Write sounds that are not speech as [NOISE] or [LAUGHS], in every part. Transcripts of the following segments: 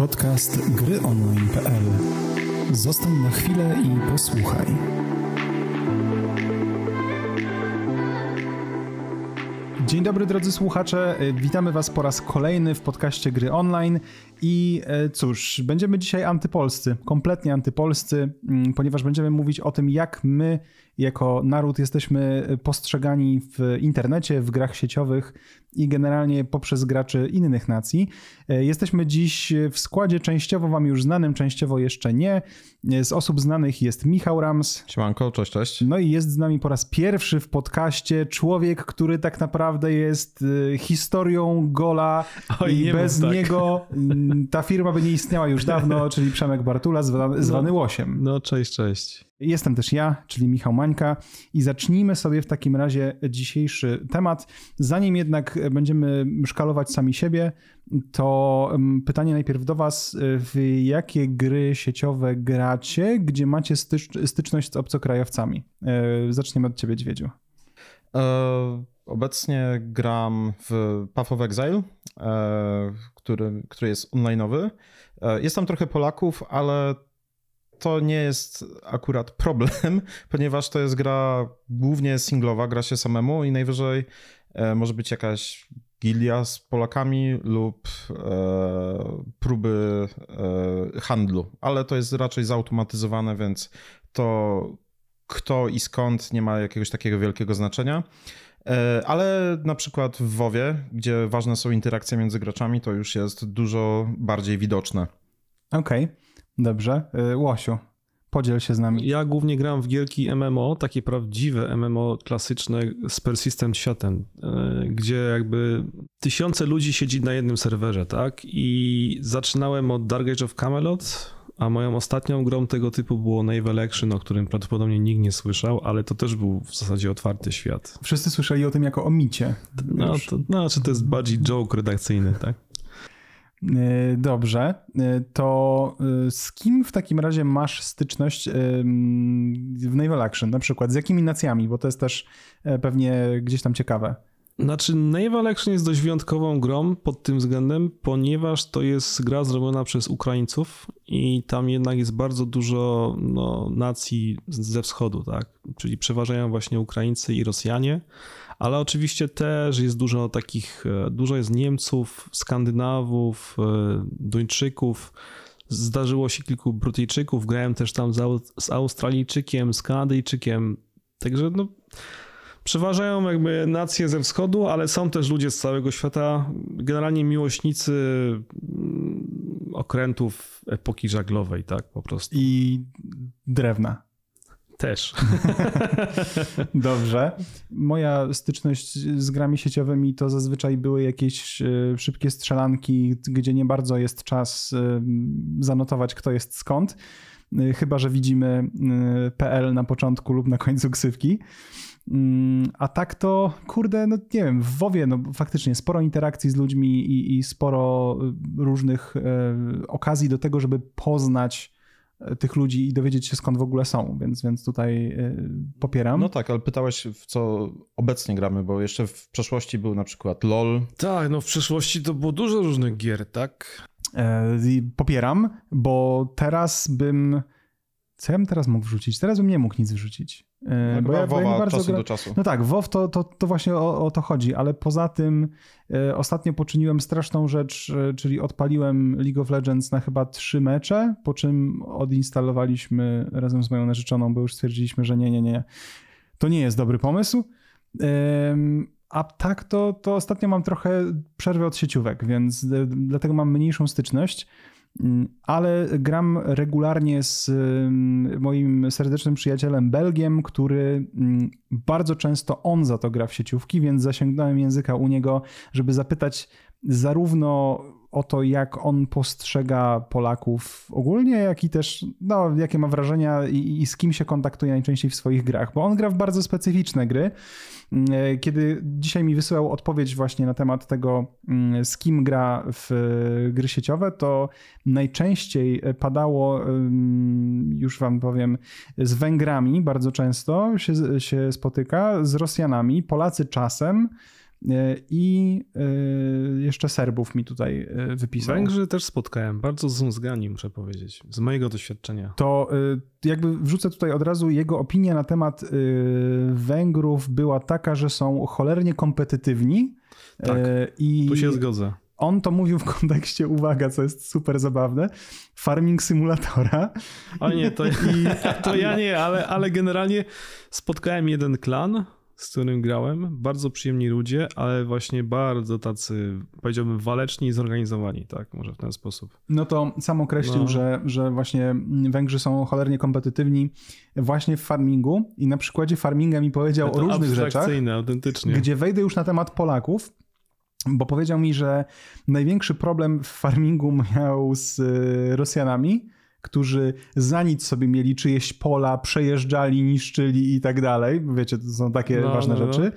Podcast gryonline.pl. Zostań na chwilę i posłuchaj. Dzień dobry drodzy słuchacze, witamy Was po raz kolejny w podcaście Gry Online i e, cóż, będziemy dzisiaj antypolscy, kompletnie antypolscy, mm, ponieważ będziemy mówić o tym, jak my jako naród jesteśmy postrzegani w internecie, w grach sieciowych i generalnie poprzez graczy innych nacji. E, jesteśmy dziś w składzie częściowo wam już znanym, częściowo jeszcze nie. E, z osób znanych jest Michał Rams. Siemanko, cześć, cześć. No i jest z nami po raz pierwszy w podcaście człowiek, który tak naprawdę jest e, historią gola Oj, i bez tak. niego mm, ta firma by nie istniała już dawno, czyli Przemek Bartula, zwany, zwany no, Łosiem. No cześć, cześć. Jestem też ja, czyli Michał Mańka i zacznijmy sobie w takim razie dzisiejszy temat. Zanim jednak będziemy szkalować sami siebie, to pytanie najpierw do Was. W jakie gry sieciowe gracie, gdzie macie styczność z obcokrajowcami? E, zaczniemy od Ciebie, Dźwiedziu. E, obecnie gram w Path of Exile, e, który, który jest online'owy. Jest tam trochę Polaków, ale to nie jest akurat problem, [LAUGHS] ponieważ to jest gra głównie singlowa, gra się samemu i najwyżej e, może być jakaś gilia z Polakami lub e, próby e, handlu, ale to jest raczej zautomatyzowane, więc to kto i skąd nie ma jakiegoś takiego wielkiego znaczenia. E, ale na przykład w WoWie, gdzie ważne są interakcje między graczami, to już jest dużo bardziej widoczne. Okej. Okay. Dobrze. Y, Łosiu, podziel się z nami. Ja głównie gram w gierki MMO, takie prawdziwe MMO klasyczne z persistent światem, y, gdzie jakby tysiące ludzi siedzi na jednym serwerze, tak? I zaczynałem od Dark Age of Camelot, a moją ostatnią grą tego typu było Naval Action, o którym prawdopodobnie nikt nie słyszał, ale to też był w zasadzie otwarty świat. Wszyscy słyszeli o tym jako o micie. No, to, no, znaczy to jest bardziej joke redakcyjny, tak? E, dobrze, e, to e, z kim w takim razie masz styczność w Naval Action? Na przykład z jakimi nacjami? Bo to jest też pewnie gdzieś tam ciekawe. Znaczy, Naval Action jest dość wyjątkową grą pod tym względem, ponieważ to jest gra zrobiona przez Ukraińców i tam jednak jest bardzo dużo no, nacji ze wschodu, tak? Czyli przeważają właśnie Ukraińcy i Rosjanie, ale oczywiście też jest dużo takich, e, dużo jest Niemców, Skandynawów, e, Duńczyków. Zdarzyło się kilku Brytyjczyków, grałem też tam z Australijczykiem, z Kanadyjczykiem, także no przeważają jakby nacje ze wschodu, ale są też ludzie z całego świata, generalnie miłośnicy mm, okrętów epoki żaglowej, tak po prostu. I drewna. Też. [LAUGHS] Dobrze. Moja styczność z grami sieciowymi to zazwyczaj były jakieś e, szybkie strzelanki, gdzie nie bardzo jest czas e, zanotować, kto jest skąd. E, chyba, że widzimy PL na początku lub na końcu ksywki. Mm, a tak to, kurde, no nie wiem, w WoWie no faktycznie sporo interakcji z ludźmi i, i sporo różnych okazji do tego, żeby poznać tych ludzi i dowiedzieć się skąd w ogóle są, więc, więc tutaj y, popieram. No tak, ale pytałeś w co obecnie gramy, bo jeszcze w przeszłości był na przykład LOL. Tak, no w przeszłości to było dużo różnych gier, tak? E, popieram, bo teraz bym co ja bym teraz mógł wrzucić? Teraz bym nie mógł nic wrzucić. E, no, bo ja, bo ja bardzo czasu gra... do czasu. No tak, WoW to, to, to właśnie o, o to chodzi, ale poza tym e, ostatnio poczyniłem straszną rzecz, e, czyli odpaliłem League of Legends na chyba trzy mecze, po czym odinstalowaliśmy razem z moją narzeczoną, bo już stwierdziliśmy, że nie, nie, nie. To nie jest dobry pomysł. E, a tak to, to ostatnio mam trochę przerwę od sieciówek, więc e, dlatego mam mniejszą styczność. Mm, ale gram regularnie z mm, moim serdecznym przyjacielem Belgiem, który mm, bardzo często on za to gra w sieciówki, więc zasięgnąłem języka u niego, żeby zapytać zarówno o to, jak on postrzega Polaków ogólnie, jak i też, no, jakie ma wrażenia i, i, z kim się kontaktuje najczęściej w swoich grach, bo on gra w bardzo specyficzne gry. Mm, kiedy dzisiaj mi wysyłał odpowiedź właśnie na temat tego, mm, z kim gra w gry sieciowe, to najczęściej padało, już wam powiem, z Węgrami bardzo często się, się spotyka, z Rosjanami, Polacy czasem, i jeszcze Serbów mi tutaj wypisał. Węgrzy też spotkałem, bardzo są muszę powiedzieć, z mojego doświadczenia. To jakby wrzucę tutaj od razu jego opinia na temat Węgrów była taka, że są cholernie kompetytywni. Tak, I tu się zgodzę on to mówił w kontekście, uwaga, co jest super zabawne, farming simulatora. O nie, to, [LAUGHS] [LAUGHS] to ja nie, ale, ale generalnie spotkałem jeden klan, z którym grałem, bardzo przyjemni ludzie, ale właśnie bardzo tacy, powiedziałbym, waleczni i zorganizowani, tak, może w ten sposób. No to sam określił, no. że, że właśnie Węgrzy są cholernie kompetytywni właśnie w farmingu i na przykładzie farminga mi powiedział no o różnych rzeczach, autentycznie. gdzie wejdę już na temat Polaków, bo powiedział mi, że największy problem w farmingu miał z y, Rosjanami, którzy za nic sobie mieli czyjeś pola, przejeżdżali, niszczyli i tak dalej. Wiecie, to są takie no, ważne no, no. rzeczy.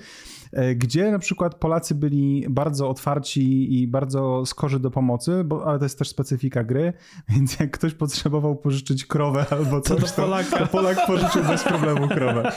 E, gdzie na przykład Polacy byli bardzo otwarci i bardzo skorzy do pomocy, bo, ale to jest też specyfika gry, [LAUGHS] więc jak ktoś potrzebował pożyczyć krowę albo coś, to, Polaka. to Polak pożyczył bez problemu krowę.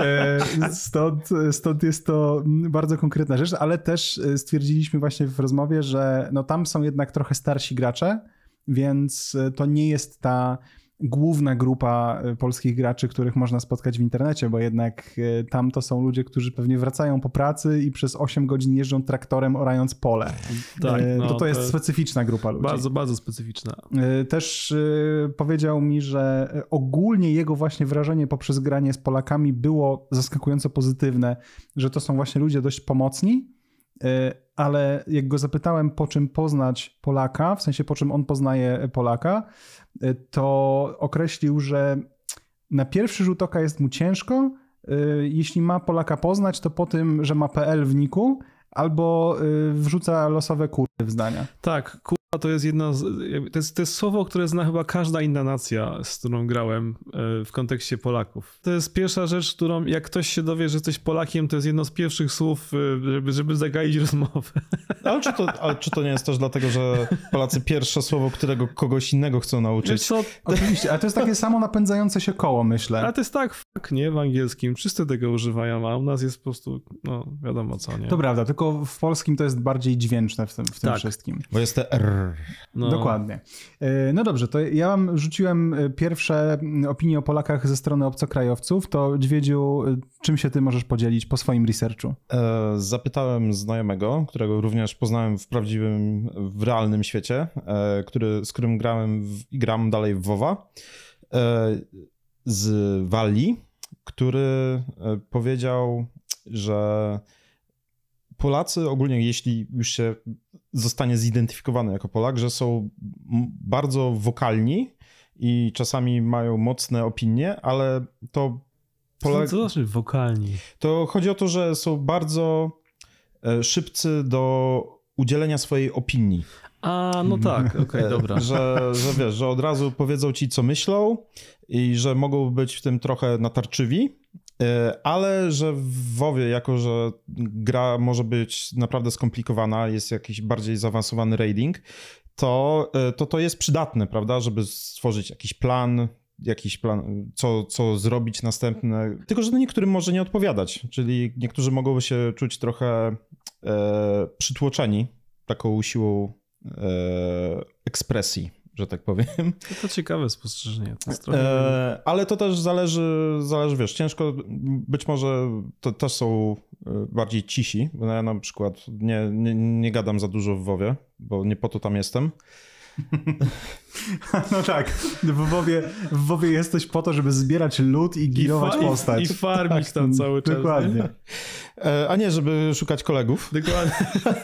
E, stąd, stąd jest to bardzo konkretna rzecz, ale też stwierdziliśmy właśnie w rozmowie, że no tam są jednak trochę starsi gracze, więc to nie jest ta główna grupa e, polskich graczy, których można spotkać w internecie, bo jednak e, tam to są ludzie, którzy pewnie wracają po pracy i przez 8 godzin jeżdżą traktorem orając pole. Tak, e, no, to, to jest to specyficzna grupa ludzi. Bardzo, bardzo specyficzna. Też powiedział mi, że ogólnie jego właśnie wrażenie poprzez granie z Polakami było zaskakująco pozytywne, że to są właśnie ludzie dość pomocni, ale jak go zapytałem, po czym poznać Polaka, w sensie po czym on poznaje Polaka, to określił, że na pierwszy rzut oka jest mu ciężko. Y, jeśli ma Polaka poznać, to po tym, że ma PL w niku, albo y, wrzuca losowe kurwy w zdania. Tak, to jest jedno, z, to jest, to jest słowo, które zna chyba każda inna nacja, z którą grałem e, w kontekście Polaków. To jest pierwsza rzecz, którą jak ktoś się dowie, że jesteś Polakiem, to jest jedno z pierwszych słów, e, żeby, żeby zagaić rozmowę. [LAUGHS] Ale czy, to, ale czy to nie jest też dlatego, że Polacy pierwsze słowo, którego kogoś innego chcą nauczyć? Wiesz co? Oczywiście, ale to jest takie samo napędzające się koło, myślę. Ale to jest tak, fuck, nie, w angielskim. Wszyscy tego używają, a u nas jest po prostu, no wiadomo co, nie? To prawda, tylko w polskim to jest bardziej dźwięczne w tym, w tym tak. wszystkim. Bo jest te r no. Dokładnie. E, no dobrze, to ja wam rzuciłem e, pierwsze opinie o Polakach ze strony obcokrajowców. To Dźwiedziu, e, czym się ty możesz podzielić po swoim researchu? Zapytałem znajomego, którego również poznałem w prawdziwym, w realnym świecie, który, z którym grałem i gram dalej w WoWa, z Walii, który powiedział, że Polacy ogólnie, jeśli już się zostanie zidentyfikowany jako Polak, że są bardzo wokalni i czasami mają mocne opinie, ale to Polak... Co to znaczy wokalni? To chodzi o to, że są bardzo e, szybcy do udzielenia swojej opinii. A, no tak, okej, okay, dobra. Że, że wiesz, że od razu powiedzą ci, co myślą i że mogą być w tym trochę natarczywi, E, ale że w WoWie, jako że gra może być naprawdę skomplikowana, jest jakiś bardziej zaawansowany raiding, to, e, to to jest przydatne, prawda, żeby stworzyć jakiś plan, jakiś plan, co, co zrobić następne. Tylko, że niektórym może nie odpowiadać, czyli niektórzy mogą się czuć trochę e, przytłoczeni taką siłą e, ekspresji że tak powiem. To, to ciekawe spostrzeżenie. To e, ale to też zależy, zależy, wiesz, ciężko, być może to też są e, bardziej cisi, ja na przykład nie, nie, nie gadam za dużo w WoWie, bo nie po to tam jestem. [LAUGHS] No tak, w WoWie, w WoWie jesteś po to, żeby zbierać lód i girować I postać. I, i farmić tak, tam cały czas. Dokładnie. Nie? A nie, żeby szukać kolegów. Dokładnie.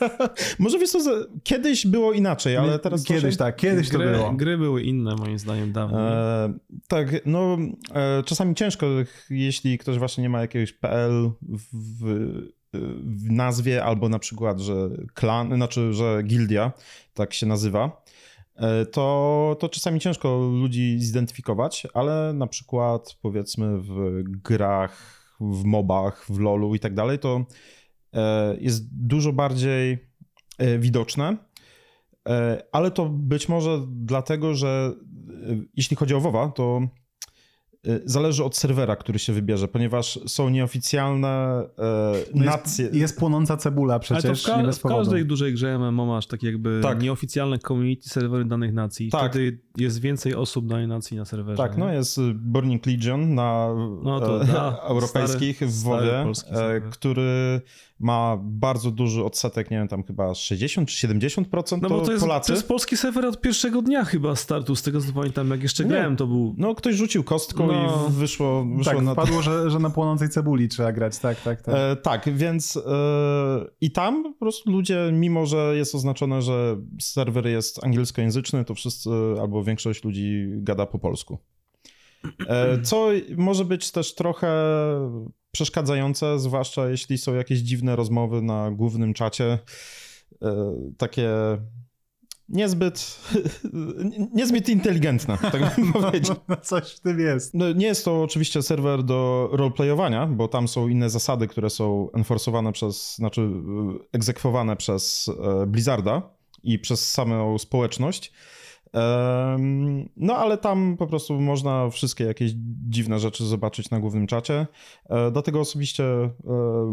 [LAUGHS] Może wiesz co, kiedyś było inaczej, ale teraz... Kiedyś tak, kiedyś gry, to było. Gry były inne moim zdaniem dawno. E, tak, no e, czasami ciężko, jeśli ktoś właśnie nie ma jakiegoś PL w, w nazwie, albo na przykład, że klan, znaczy, że gildia, tak się nazywa, E, to, to czasami ciężko ludzi zidentyfikować, ale na przykład powiedzmy w grach, w mobach, w LoLu i tak dalej, to e, jest dużo bardziej e, widoczne. Ale to być może dlatego, że jeśli chodzi o WoWa, to zależy od serwera, który się wybierze, ponieważ są nieoficjalne e, No nacje. Jest, jest płonąca cebula przecież, Ale to w, nie ka- w każdej dużej grze MMO masz takie jakby Tak. nieoficjalne community serwery danych nacji. Tak. Wtedy jest więcej osób danej nacji na serwerze. Tak, nie? no jest Burning Legion na No to e, da, [LAUGHS] europejskich stary- w WoWie, e, który ma bardzo duży odsetek, nie wiem, tam chyba 60 czy 70% No to bo to jest, Polacy. to jest polski serwer od pierwszego dnia chyba startu, z tego co pamiętam, jak jeszcze Nie. grałem to był... No ktoś rzucił kostką No. i wyszło, wyszło Tak, na wpadło, że, że na płonącej cebuli trzeba grać, tak, tak, tak. E, tak, więc e, i tam po prostu ludzie, mimo że jest oznaczone, że serwer jest angielskojęzyczny, to wszyscy albo większość ludzi gada po polsku. E, co może być też trochę przeszkadzające, zwłaszcza jeśli są jakieś dziwne rozmowy na głównym czacie. E, takie niezbyt, [LAUGHS] niezbyt inteligentne, tak bym [LAUGHS] powiedział. No, coś w tym jest. No, nie jest to oczywiście serwer do roleplayowania, bo tam są inne zasady, które są enforcowane przez, znaczy egzekwowane przez e, Blizzarda i przez samą społeczność. No, ale tam po prostu można wszystkie jakieś dziwne rzeczy zobaczyć na głównym czacie. E, Dlatego osobiście e,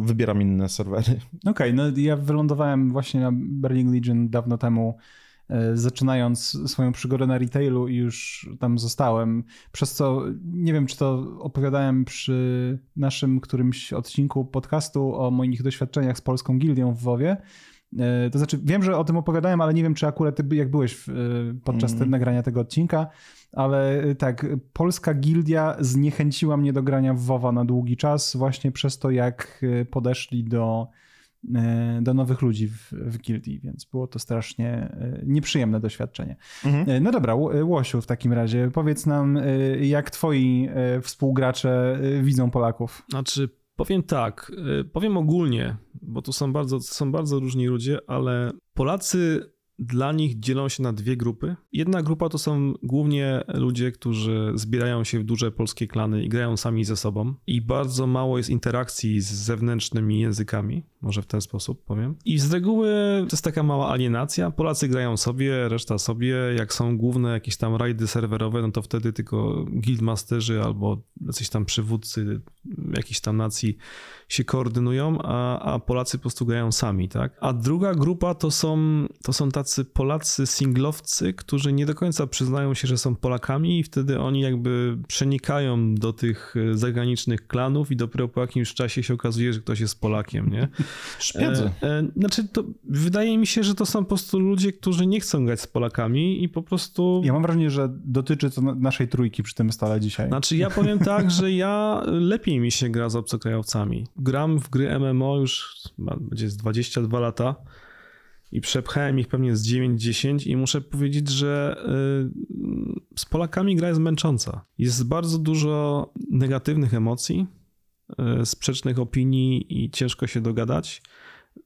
wybieram inne serwery. Okej, no ja wylądowałem właśnie na Burning Legion dawno temu, e, zaczynając swoją przygodę na retailu i już tam zostałem, przez co nie wiem, czy to opowiadałem przy naszym którymś odcinku podcastu o moich doświadczeniach z polską gildią w WoWie. E, To znaczy, wiem, że o tym opowiadałem, ale nie wiem, czy akurat ty, jak byłeś e, podczas te, nagrania tego odcinka, ale e, tak, polska gildia zniechęciła mnie do grania w WoWa na długi czas, właśnie przez to, jak podeszli do, do nowych ludzi w, w gildii, więc było to strasznie nieprzyjemne doświadczenie. Mhm. No dobra, Łosiu, w takim razie powiedz nam, jak twoi współgracze widzą Polaków? Znaczy, powiem tak, y, powiem ogólnie, bo tu są bardzo, są bardzo różni ludzie, ale Polacy dla nich dzielą się na dwie grupy. Jedna grupa to są głównie ludzie, którzy zbierają się w duże polskie klany i grają sami ze sobą i bardzo mało jest interakcji z zewnętrznymi językami, może w ten sposób powiem. I z reguły to jest taka mała alienacja. Polacy grają sobie, reszta sobie. Jak są główne jakieś tam rajdy serwerowe, no to wtedy tylko guildmasterzy albo jacyś tam przywódcy jakichś tam nacji się koordynują, a, a Polacy po prostu grają sami, tak? A druga grupa to są, to są tacy Polacy singlowcy, którzy nie do końca przyznają się, że są Polakami i wtedy oni jakby przenikają do tych zagranicznych klanów i dopiero po jakimś czasie się okazuje, że ktoś jest Polakiem, nie? Szpiedzy. E, e, znaczy, to wydaje mi się, że to są po prostu ludzie, którzy nie chcą grać z Polakami i po prostu... Ja mam wrażenie, że dotyczy to na- naszej trójki przy tym stole dzisiaj. Znaczy, ja powiem tak, że ja lepiej mi się gra z obcokrajowcami. Gram w gry MMO już będzie z 22 lata i przepchałem ich pewnie z 9-10 i muszę powiedzieć, że y, z Polakami gra jest męcząca. Jest bardzo dużo negatywnych emocji, sprzecznych opinii i ciężko się dogadać.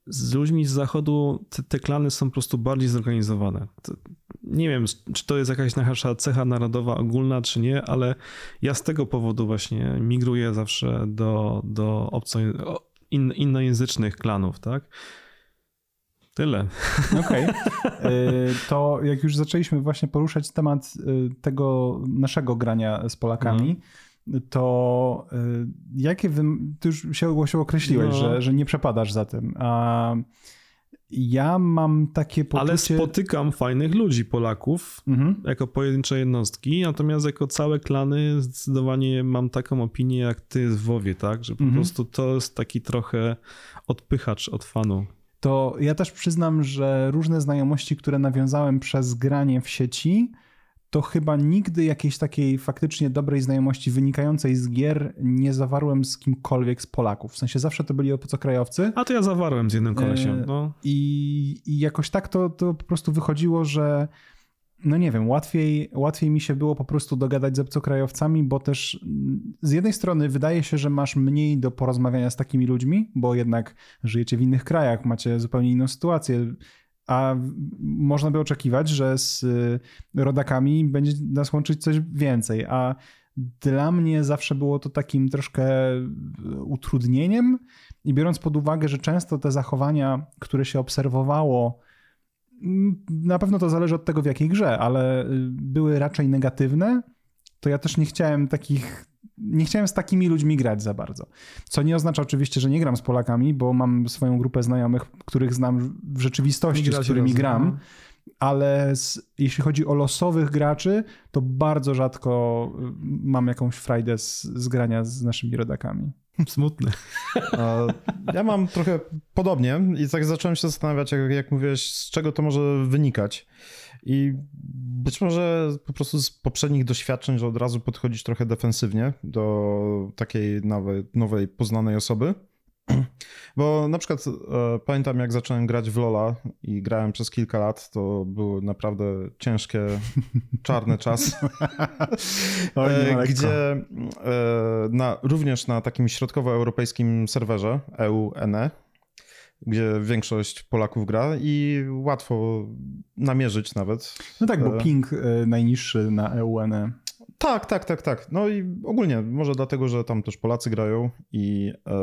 Z ludźmi z zachodu te, te klany są po prostu bardziej zorganizowane. To, nie wiem, czy to jest jakaś nasza cecha narodowa ogólna, czy nie, ale ja z tego powodu właśnie migruję zawsze do, do obco, in, innojęzycznych klanów, tak? Tyle. Okej. [LAUGHS] Y, To jak już zaczęliśmy właśnie poruszać temat y, tego naszego grania z Polakami, to y, jakie wy, ty już się, się określiłeś, No. że, że nie przepadasz za tym. A ja mam takie poczucie... Ale spotykam fajnych ludzi, Polaków, Mhm. jako pojedyncze jednostki, natomiast jako całe klany zdecydowanie mam taką opinię jak ty w WoWie, tak? Że po Mhm. prostu to jest taki trochę odpychacz od fanu. To ja też przyznam, że różne znajomości, które nawiązałem przez granie w sieci, to chyba nigdy jakiejś takiej faktycznie dobrej znajomości wynikającej z gier nie zawarłem z kimkolwiek z Polaków. W sensie zawsze to byli obcokrajowcy. A to ja zawarłem z jednym kolesiem, E, no. I, I jakoś tak to, to po prostu wychodziło, że no nie wiem, łatwiej, łatwiej mi się było po prostu dogadać z obcokrajowcami, bo też mm, z jednej strony wydaje się, że masz mniej do porozmawiania z takimi ludźmi, bo jednak żyjecie w innych krajach, macie zupełnie inną sytuację, a można by oczekiwać, że z y, rodakami będzie nas łączyć coś więcej, a dla mnie zawsze było to takim troszkę y, utrudnieniem i biorąc pod uwagę, że często te zachowania, które się obserwowało, mm, na pewno to zależy od tego, w jakiej grze, ale y, były raczej negatywne, to ja też nie chciałem takich nie chciałem z takimi ludźmi grać za bardzo. Co nie oznacza oczywiście, że nie gram z Polakami, bo mam swoją grupę znajomych, których znam w rzeczywistości, z którymi gram. Ale z, jeśli chodzi o losowych graczy, to bardzo rzadko y, mam jakąś frajdę z, z grania z naszymi rodakami. [LAUGHS] Smutny. Ja mam trochę podobnie i tak zacząłem się zastanawiać, jak, jak mówiłeś, z czego to może wynikać. I być może po prostu z poprzednich doświadczeń, że od razu podchodzisz trochę defensywnie do takiej nowej, nowej poznanej osoby. Bo na przykład e, pamiętam, jak zacząłem grać w Lola i grałem przez kilka lat, to były naprawdę ciężkie, czarne [LAUGHS] czasy. gdzie e, na, również na takim środkowoeuropejskim serwerze EUNE, gdzie większość Polaków gra i łatwo namierzyć nawet. No tak, bo e, ping e, najniższy na EUNE. Tak, tak, tak, tak. No i ogólnie, może dlatego, że tam też Polacy grają i e,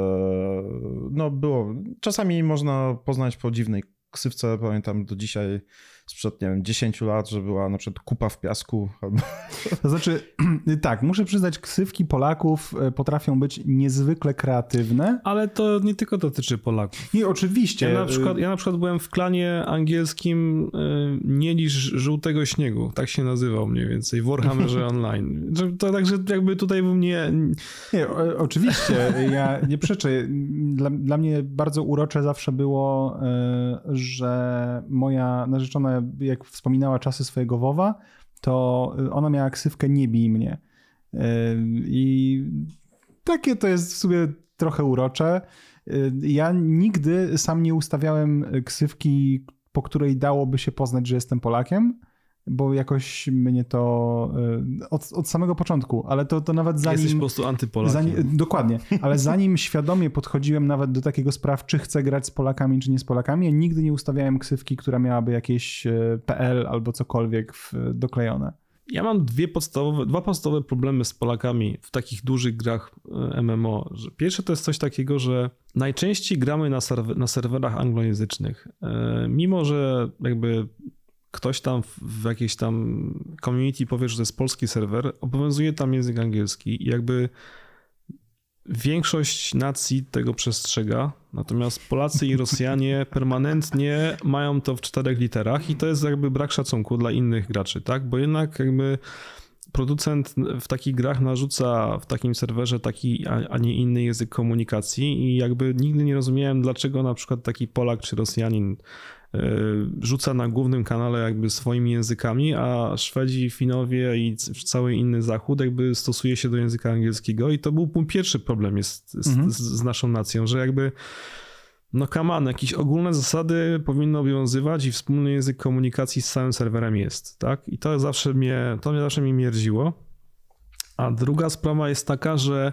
no było, czasami można poznać po dziwnej ksywce, pamiętam do dzisiaj sprzed, nie wiem, 10 lat, że była na przykład kupa w piasku. Albo... [LAUGHS] To znaczy, [CLEARS THROAT] tak, muszę przyznać, ksywki Polaków e, potrafią być niezwykle kreatywne. Ale to nie tylko dotyczy Polaków. Nie, oczywiście. Ja na przykład, ja na przykład byłem w klanie angielskim e, nie niż żółtego śniegu, tak się nazywał mniej więcej, w Warhammerze [LAUGHS] Online. To także jakby tutaj bym nie... Nie, oczywiście, ja nie przeczę. Dla, dla mnie bardzo urocze zawsze było, e, że moja narzeczona jak wspominała czasy swojego WoWa, to ona miała ksywkę Nie bij mnie. Yy, I takie to jest w sumie trochę urocze. Yy, ja nigdy sam nie ustawiałem ksywki, po której dałoby się poznać, że jestem Polakiem bo jakoś mnie to e, od, od samego początku, ale to, to nawet zanim... Jesteś po prostu antypolakiem. dokładnie, ale [LAUGHS] zanim świadomie podchodziłem nawet do takiego spraw, czy chcę grać z Polakami, czy nie z Polakami, ja nigdy nie ustawiałem ksywki, która miałaby jakieś e, PL albo cokolwiek w, doklejone. Ja mam dwie podstawowe, dwa podstawowe problemy z Polakami w takich dużych grach e, MMO. Pierwsze to jest coś takiego, że najczęściej gramy na, serwer, na serwerach anglojęzycznych. Mimo, że jakby ktoś tam w jakiejś tam community powie, że to jest polski serwer, obowiązuje tam język angielski i jakby większość nacji tego przestrzega, natomiast Polacy i [LAUGHS] Rosjanie permanentnie mają to w czterech literach i to jest jakby brak szacunku dla innych graczy, tak? Bo jednak jakby producent w takich grach narzuca w takim serwerze taki, a nie inny język komunikacji i jakby nigdy nie rozumiałem, dlaczego na przykład taki Polak czy Rosjanin rzuca na głównym kanale jakby swoimi językami, a Szwedzi, Finowie i cały inny Zachód jakby stosuje się do języka angielskiego i to był mój pierwszy problem jest z, mhm. z, z naszą nacją, że jakby no kaman, jakieś ogólne zasady powinny obowiązywać i wspólny język komunikacji z całym serwerem jest, tak? I to zawsze mnie, to mnie zawsze mnie mierdziło. A druga sprawa jest taka, że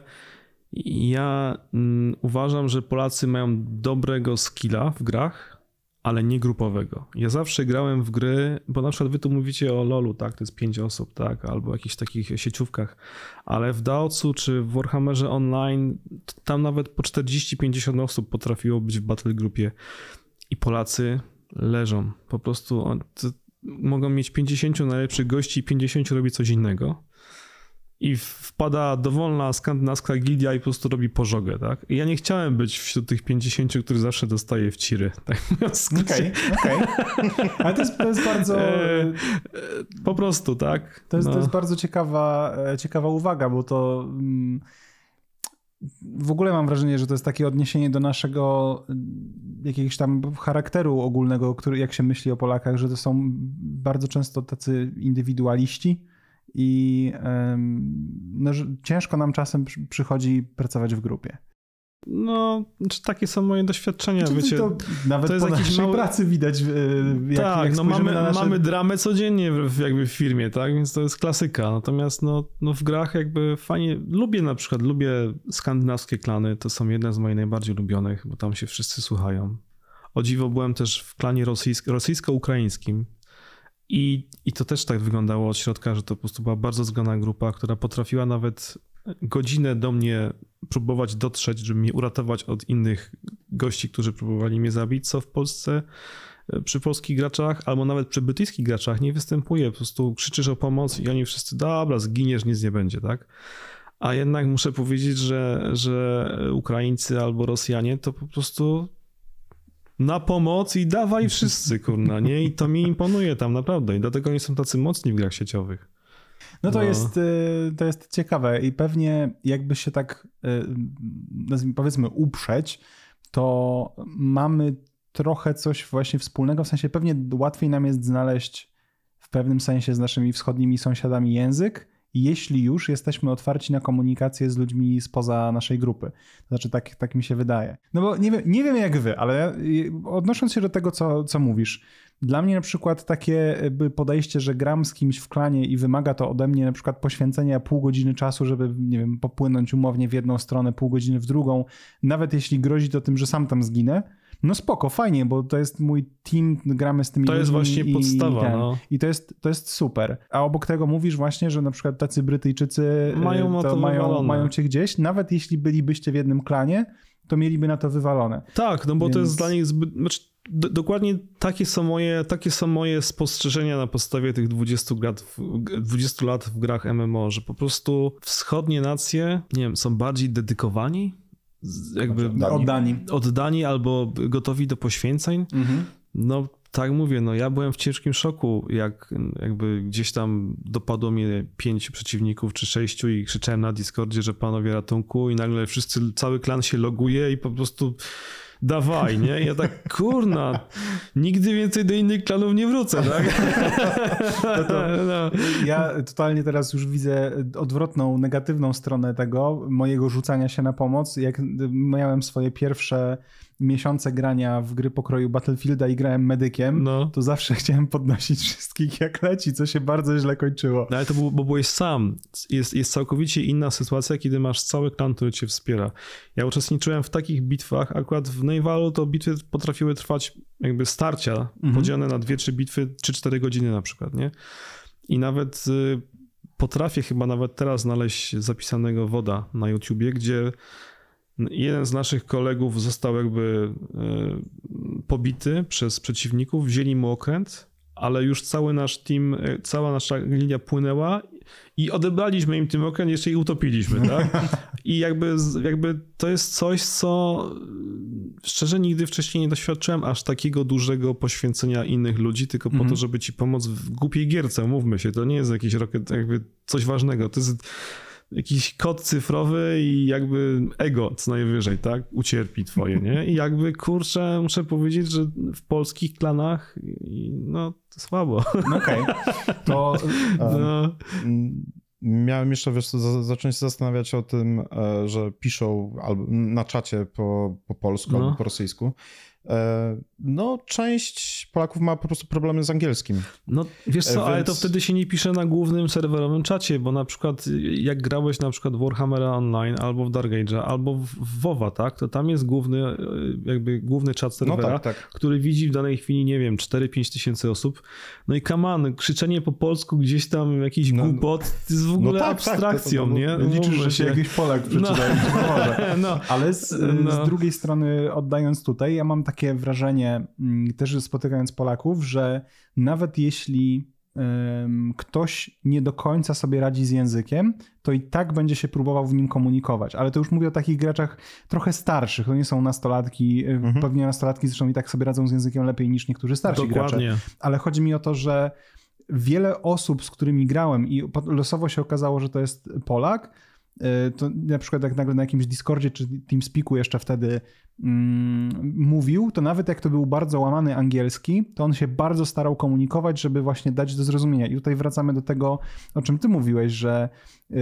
ja mm, uważam, że Polacy mają dobrego skilla w grach, ale nie grupowego. Ja zawsze grałem w gry, bo na przykład wy tu mówicie o LoLu, tak, to jest pięć osób, tak, albo jakichś takich sieciówkach, ale w Daocu czy w Warhammerze Online tam nawet po 40-50 osób potrafiło być w battle grupie i Polacy leżą. Po prostu mogą mieć 50 najlepszych gości i 50 robi coś innego i wpada dowolna skandynawska gildia i po prostu robi pożogę, tak? I ja nie chciałem być wśród tych 50, który zawsze dostaje w ciry. [LAUGHS] Tak Okej, okej. Ale to jest, to jest bardzo... [LAUGHS] E, e, po prostu, tak? To jest, no. to jest bardzo ciekawa, e, ciekawa uwaga, bo to... Mm, w ogóle mam wrażenie, że to jest takie odniesienie do naszego jakiegoś tam charakteru ogólnego, który, jak się myśli o Polakach, że to są bardzo często tacy indywidualiści, i no, ciężko nam czasem przychodzi pracować w grupie. No, takie są moje doświadczenia. Czy wiecie, to nawet to jest po naszej mały... pracy widać. Jak, tak, jak no mamy, nasze... mamy dramę codziennie w, jakby w firmie, tak? Więc to jest klasyka. Natomiast no, no w grach jakby fajnie, lubię na przykład, lubię skandynawskie klany, to są jedne z moich najbardziej lubionych, bo tam się wszyscy słuchają. O dziwo byłem też w klanie rosyjsko, rosyjsko-ukraińskim, i, I to też tak wyglądało od środka, że to po prostu była bardzo zgrana grupa, która potrafiła nawet godzinę do mnie próbować dotrzeć, żeby mnie uratować od innych gości, którzy próbowali mnie zabić, co w Polsce e, przy polskich graczach, albo nawet przy brytyjskich graczach nie występuje. Po prostu krzyczysz o pomoc i oni wszyscy, dobra, zginiesz, nic nie będzie, tak? A jednak muszę powiedzieć, że, że Ukraińcy albo Rosjanie to po prostu na pomoc i dawaj wszyscy, kurna, nie? I to mi imponuje tam naprawdę i dlatego oni są tacy mocni w grach sieciowych. No to, no. Jest, y, to jest ciekawe i pewnie jakby się tak y, powiedzmy uprzeć, to mamy trochę coś właśnie wspólnego, w sensie pewnie łatwiej nam jest znaleźć w pewnym sensie z naszymi wschodnimi sąsiadami język, jeśli już jesteśmy otwarci na komunikację z ludźmi spoza naszej grupy. To znaczy, tak, tak mi się wydaje. No bo nie wiem, nie wiem jak wy, ale odnosząc się do tego, co, co mówisz, dla mnie na przykład takie podejście, że gram z kimś w klanie i wymaga to ode mnie na przykład poświęcenia pół godziny czasu, żeby, nie wiem, popłynąć umownie w jedną stronę, pół godziny w drugą, nawet jeśli grozi to tym, że sam tam zginę, no spoko, fajnie, bo to jest mój team, gramy z tymi To jest właśnie i, podstawa, i, no. I to jest, to jest super. A obok tego mówisz właśnie, że na przykład tacy Brytyjczycy mają, y, to mają, mają cię gdzieś, nawet jeśli bylibyście w jednym klanie, to mieliby na to wywalone. Tak, no bo Więc... to jest dla nich zbyt... Znaczy, dokładnie takie są, moje, takie są moje spostrzeżenia na podstawie tych 20 lat, w, 20 lat w grach MMO, że po prostu wschodnie nacje, nie wiem, są bardziej dedykowani jakby oddani. oddani. oddani albo gotowi do poświęceń. Mhm. No tak mówię, no ja byłem w ciężkim szoku, jak jakby gdzieś tam dopadło mnie pięciu przeciwników czy sześciu i krzyczałem na Discordzie, że panowie ratunku i nagle wszyscy, cały klan się loguje i po prostu dawaj, nie? I ja tak, kurna, nigdy więcej do innych klanów nie wrócę, tak? [LAUGHS] No to, no. Ja totalnie teraz już widzę odwrotną, negatywną stronę tego, mojego rzucania się na pomoc. Jak miałem swoje pierwsze miesiące grania w gry pokroju Battlefielda i grałem medykiem, no. to zawsze [LAUGHS] chciałem podnosić wszystkich jak leci, co się bardzo źle kończyło. No ale to był, bo byłeś sam. Jest, jest całkowicie inna sytuacja, kiedy masz cały klan, który cię wspiera. Ja uczestniczyłem w takich bitwach, akurat w Neivalu to bitwy potrafiły trwać jakby starcia, mhm. podzielone na dwie, trzy bitwy, czy cztery godziny na przykład, nie? I nawet y, potrafię chyba nawet teraz znaleźć zapisanego woda na YouTubie, gdzie Jeden z naszych kolegów został jakby e, pobity przez przeciwników, wzięli mu okręt, ale już cały nasz team, e, cała nasza linia płynęła i odebraliśmy im tym okręt, jeszcze i utopiliśmy, tak? [LAUGHS] I jakby, jakby to jest coś, co szczerze nigdy wcześniej nie doświadczyłem aż takiego dużego poświęcenia innych ludzi, tylko po to, mhm. żeby ci pomóc w głupiej gierce, mówmy się, to nie jest jakiś rocket, jakby coś ważnego, to jest jakiś kod cyfrowy i jakby ego co najwyżej, tak? Ucierpi twoje, nie? I jakby, kurczę, muszę powiedzieć, że w polskich klanach no słabo. No okej. Okay. [LAUGHS] To no. miałem jeszcze, wiesz, zacząć się zastanawiać o tym, e, że piszą albo na czacie po, po polsku no. albo po rosyjsku. E, no, część Polaków ma po prostu problemy z angielskim. No, wiesz co, Więc... ale to wtedy się nie pisze na głównym serwerowym czacie, bo na przykład jak grałeś na przykład Warhammera Online albo w Dark Age'a, albo w WoWa, tak, to tam jest główny, e, jakby główny czat no serwera, no tak, tak. który widzi w danej chwili, nie wiem, 4-5 tysięcy osób. No i kaman, krzyczenie po polsku gdzieś tam jakiś no, głupot jest w ogóle no tak, abstrakcją, tak, to, to, nie? Liczysz, że się jakiś Polak przeczyta. No. [LAUGHS] no. Ale z, z drugiej strony oddając tutaj, ja mam tak takie wrażenie, mm, też spotykając Polaków, że nawet jeśli ktoś nie do końca sobie radzi z językiem, to i tak będzie się próbował w nim komunikować. Ale to już mówię o takich graczach trochę starszych. To nie są nastolatki. Mhm. Pewnie nastolatki zresztą i tak sobie radzą z językiem lepiej niż niektórzy starsi Dokładnie. gracze. Ale chodzi mi o to, że wiele osób, z którymi grałem i losowo się okazało, że to jest Polak, E, to na przykład jak nagle na jakimś Discordzie czy TeamSpeaku jeszcze wtedy mm, mówił, to nawet jak to był bardzo łamany angielski, to on się bardzo starał komunikować, żeby właśnie dać do zrozumienia. I tutaj wracamy do tego, o czym ty mówiłeś, że y,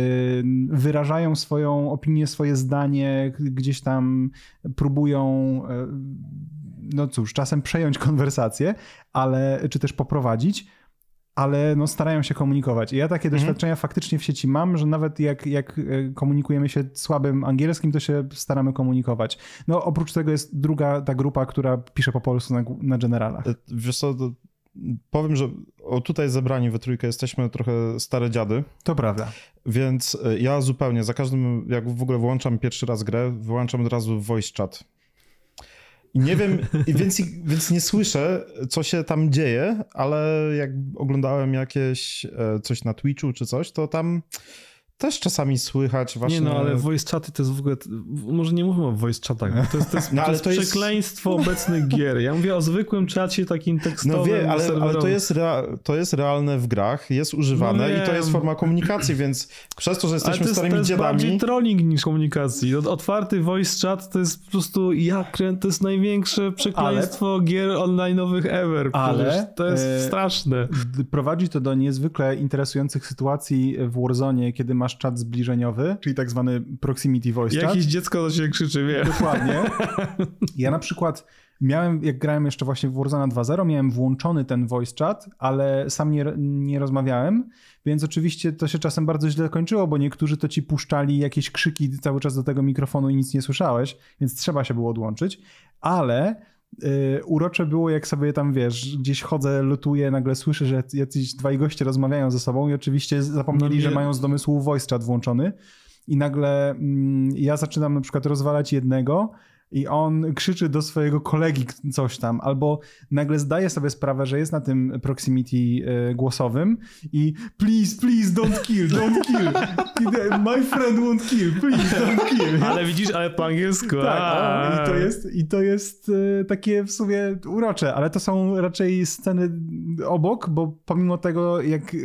wyrażają swoją opinię, swoje zdanie, gdzieś tam próbują y, no cóż, czasem przejąć konwersację, ale czy też poprowadzić, ale no starają się komunikować. I ja takie mhm. doświadczenia faktycznie w sieci mam, że nawet jak, jak e, komunikujemy się słabym angielskim, to się staramy komunikować. No oprócz tego jest druga ta grupa, która pisze po polsku na, na generalach. E, wiesz co, powiem, że o tutaj zebrani we trójkę jesteśmy trochę stare dziady. To prawda. Więc e, ja zupełnie, za każdym, jak w ogóle włączam pierwszy raz grę, wyłączam od razu voice chat i nie wiem, więc, więc nie słyszę, co się tam dzieje, ale jak oglądałem jakieś e, coś na Twitchu czy coś, to tam też czasami słychać właśnie... Nie no, ale voice chaty to jest w ogóle... Może nie mówimy o voice chatach, to jest, to jest, [LAUGHS] no, to jest, to jest przekleństwo obecnych gier. Ja mówię o zwykłym czacie takim tekstowym, No wie, ale, ale to, jest rea, to jest realne w grach, jest używane no i to jest forma komunikacji, więc przez to, że jesteśmy to jest, starymi to jest dziadami... bardziej trolling niż komunikacji. Otwarty voice chat to jest po prostu jak to jest największe przekleństwo ale, gier online'owych ever. Ale to jest e, straszne. Prowadzi to do niezwykle interesujących sytuacji w Warzone, kiedy masz czat zbliżeniowy, czyli tak zwany proximity voice chat. Jakieś dziecko do siebie krzyczy, wie. Dokładnie. [LAUGHS] Ja na przykład miałem, jak grałem jeszcze właśnie w Warzone 2.0, miałem włączony ten voice chat, ale sam nie, nie rozmawiałem, więc oczywiście to się czasem bardzo źle kończyło, bo niektórzy to ci puszczali jakieś krzyki cały czas do tego mikrofonu i nic nie słyszałeś, więc trzeba się było odłączyć, ale urocze było, jak sobie tam wiesz, gdzieś chodzę, lutuję, nagle słyszę, że jacyś dwaj goście rozmawiają ze sobą i oczywiście zapomnieli, no że mają z domysłu voice chat włączony. I nagle mm, ja zaczynam na przykład rozwalać jednego i on krzyczy do swojego kolegi coś tam, albo nagle zdaje sobie sprawę, że jest na tym proximity e, głosowym i please, please don't kill, don't kill. My friend won't kill, please don't kill. [LAUGHS] Ale widzisz, ale po angielsku. Tak, i to jest, i to jest e, takie w sumie urocze, ale to są raczej sceny obok, bo pomimo tego, jak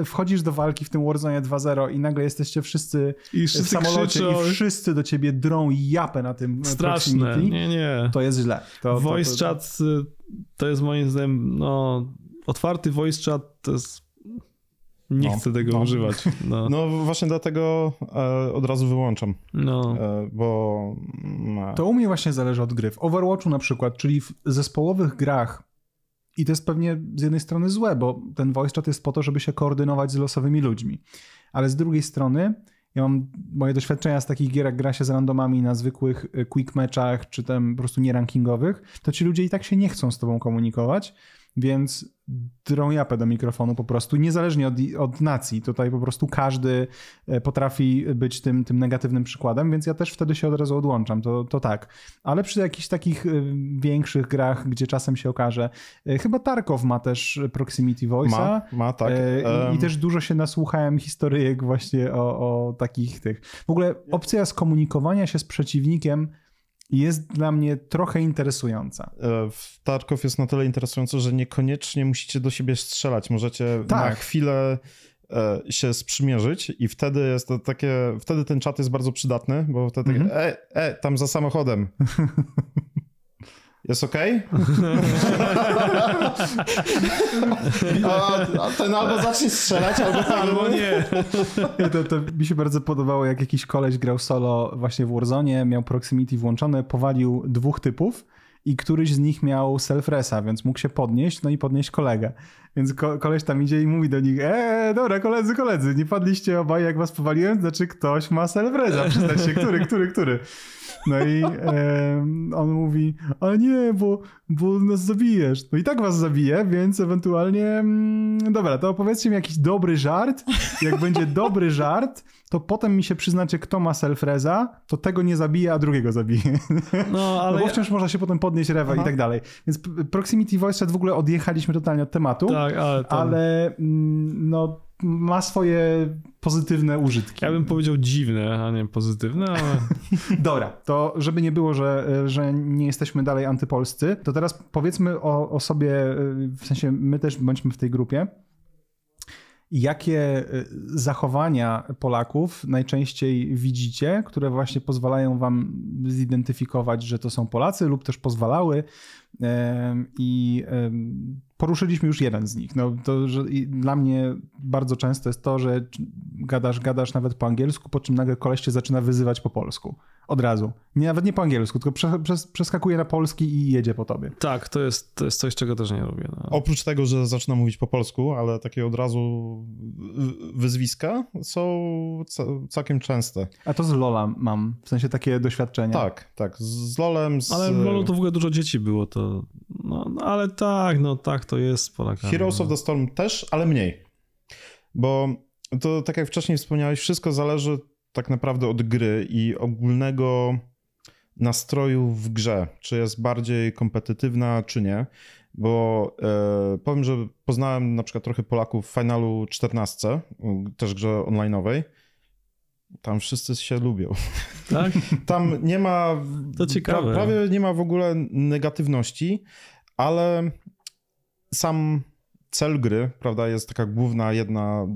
e, wchodzisz do walki w tym Warzone 2.0 i nagle jesteście wszyscy, I wszyscy w samolocie krzyczą. i wszyscy do ciebie drą japę na tym Straszne straszne. Nie, nie. To jest źle. To, voice to, to, chat y, to jest moim zdaniem, no, otwarty voice chat to jest nie no, chcę tego no. używać. No. [LAUGHS] no. właśnie dlatego e, od razu wyłączam. No. E, bo. No. To u mnie właśnie zależy od gry. W Overwatchu na przykład, czyli w zespołowych grach, i to jest pewnie z jednej strony złe, bo ten voice chat jest po to, żeby się koordynować z losowymi ludźmi. Ale z drugiej strony ja mam moje doświadczenia z takich gier, jak gra się z randomami na zwykłych y, quick meczach, czy tam po prostu nierankingowych, to ci ludzie i tak się nie chcą z tobą komunikować, więc drą japę do mikrofonu po prostu, niezależnie od, od nacji. Tutaj po prostu każdy e, potrafi być tym, tym negatywnym przykładem, więc ja też wtedy się od razu odłączam, to, to tak. Ale przy jakichś takich e, większych grach, gdzie czasem się okaże, e, chyba Tarkov ma też proximity voice'a. Ma, ma tak. I, I, też dużo się nasłuchałem historyjek właśnie o, o takich tych. W ogóle opcja skomunikowania się z przeciwnikiem jest dla mnie trochę interesująca. E, w Tarkov jest na tyle interesujące, że niekoniecznie musicie do siebie strzelać. Możecie tak. na chwilę e, się sprzymierzyć i wtedy jest to takie, wtedy ten czat jest bardzo przydatny, bo wtedy -hmm. e, e, tam za samochodem. [LAUGHS] Jest okej? [LAUGHS] Okay? a, ten albo zacznie strzelać, albo, albo nie. To, to mi się bardzo podobało, jak jakiś koleś grał solo właśnie w Warzone, miał proximity włączone, powalił dwóch typów i któryś z nich miał self-resa, więc mógł się podnieść, no i podnieść kolegę. Więc ko koleś tam idzie i mówi do nich, eee, dobra, koledzy, koledzy, nie padliście obaj, jak was powaliłem, znaczy ktoś ma self-resa, [LAUGHS] przyznać się, który, który, który. No i e, on mówi, ale nie, bo, bo nas zabijesz. No i tak was zabije, więc ewentualnie, mm, dobra, to opowiedzcie mi jakiś dobry żart. Jak będzie dobry żart, to potem mi się przyznacie, kto ma self-reza, to tego nie zabije, a drugiego zabije. No, [LAUGHS] ale... No bo wciąż można się potem podnieść rewa Aha. i tak dalej. Więc Proximity Voice Chat w ogóle odjechaliśmy totalnie od tematu. Tak, ale, to... ale mm, no ma swoje pozytywne użytki. Ja bym powiedział dziwne, a nie pozytywne, ale... [LAUGHS] Dobra, to żeby nie było, że, że nie jesteśmy dalej antypolscy, to teraz powiedzmy o, o sobie, w sensie my też bądźmy w tej grupie, jakie zachowania Polaków najczęściej widzicie, które właśnie pozwalają wam zidentyfikować, że to są Polacy lub też pozwalały i poruszyliśmy już jeden z nich. No, to, że dla mnie bardzo często jest to, że gadasz, gadasz nawet po angielsku, po czym nagle koleś cię zaczyna wyzywać po polsku. Od razu. Nie, nawet nie po angielsku, tylko prze, przes, przeskakuje na polski i jedzie po tobie. Tak, to jest, to jest coś, czego też nie lubię. No. Oprócz tego, że zaczyna mówić po polsku, ale takie od razu wyzwiska są całkiem częste. A to z Lola mam, w sensie takie doświadczenia. Tak, tak, z Lolem. Z... Ale w Lolu to w ogóle dużo dzieci było, to no, no ale tak, no tak to jest Polakami. Heroes no. of the Storm też, ale mniej. Bo to tak jak wcześniej wspomniałeś, wszystko zależy tak naprawdę od gry i ogólnego nastroju w grze, czy jest bardziej kompetytywna, czy nie. Bo e, powiem, że poznałem na przykład trochę Polaków w Finalu 14, też grze online'owej Tam wszyscy się lubią. Tak? [LAUGHS] Tam nie ma. To ciekawe. Pra, prawie nie ma w ogóle negatywności, ale sam cel gry, prawda, jest taka główna, jedna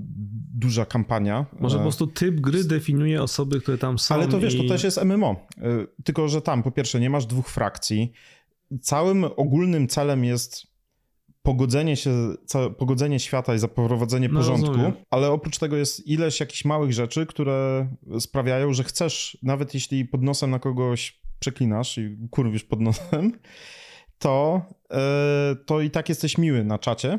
duża kampania. Może po prostu typ gry definiuje osoby, które tam są. Ale to wiesz, i... to też jest MMO. Y, Tylko, że tam po pierwsze nie masz dwóch frakcji. Całym ogólnym celem jest pogodzenie się, pogodzenie świata i zaprowadzenie No, porządku, ale oprócz tego jest ileś jakichś małych rzeczy, które sprawiają, że chcesz, nawet jeśli pod nosem na kogoś przeklinasz i kurwisz pod nosem, to, e, to i tak jesteś miły na czacie, e,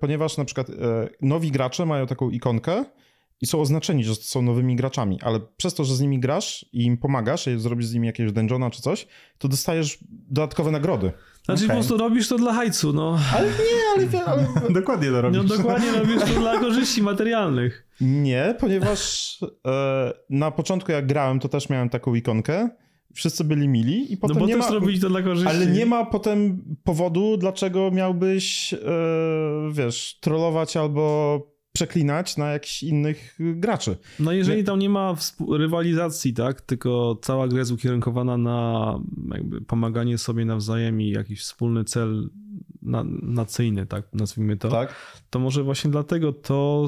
ponieważ na przykład e, nowi gracze mają taką ikonkę i są oznaczeni, że są nowymi graczami, ale przez to, że z nimi grasz i im pomagasz, i zrobisz z nimi jakiegoś dungeona czy coś, to dostajesz dodatkowe nagrody. Znaczy po Okej. prostu robisz to dla hajcu, no. Ale nie, ale, ale [LAUGHS] Dokładnie to robisz. No dokładnie robisz to dla korzyści materialnych. Nie, ponieważ e, na początku jak grałem, to też miałem taką ikonkę. Wszyscy byli mili i No potem bo nie też ma... robili to dla korzyści. Ale nie ma potem powodu, dlaczego miałbyś, e, wiesz, trollować albo przeklinać na jakichś innych graczy. No jeżeli tam nie ma rywalizacji, tak, tylko cała gra jest ukierunkowana na jakby pomaganie sobie nawzajem i jakiś wspólny cel na, nacyjny, tak, nazwijmy to, Tak? to może właśnie dlatego to,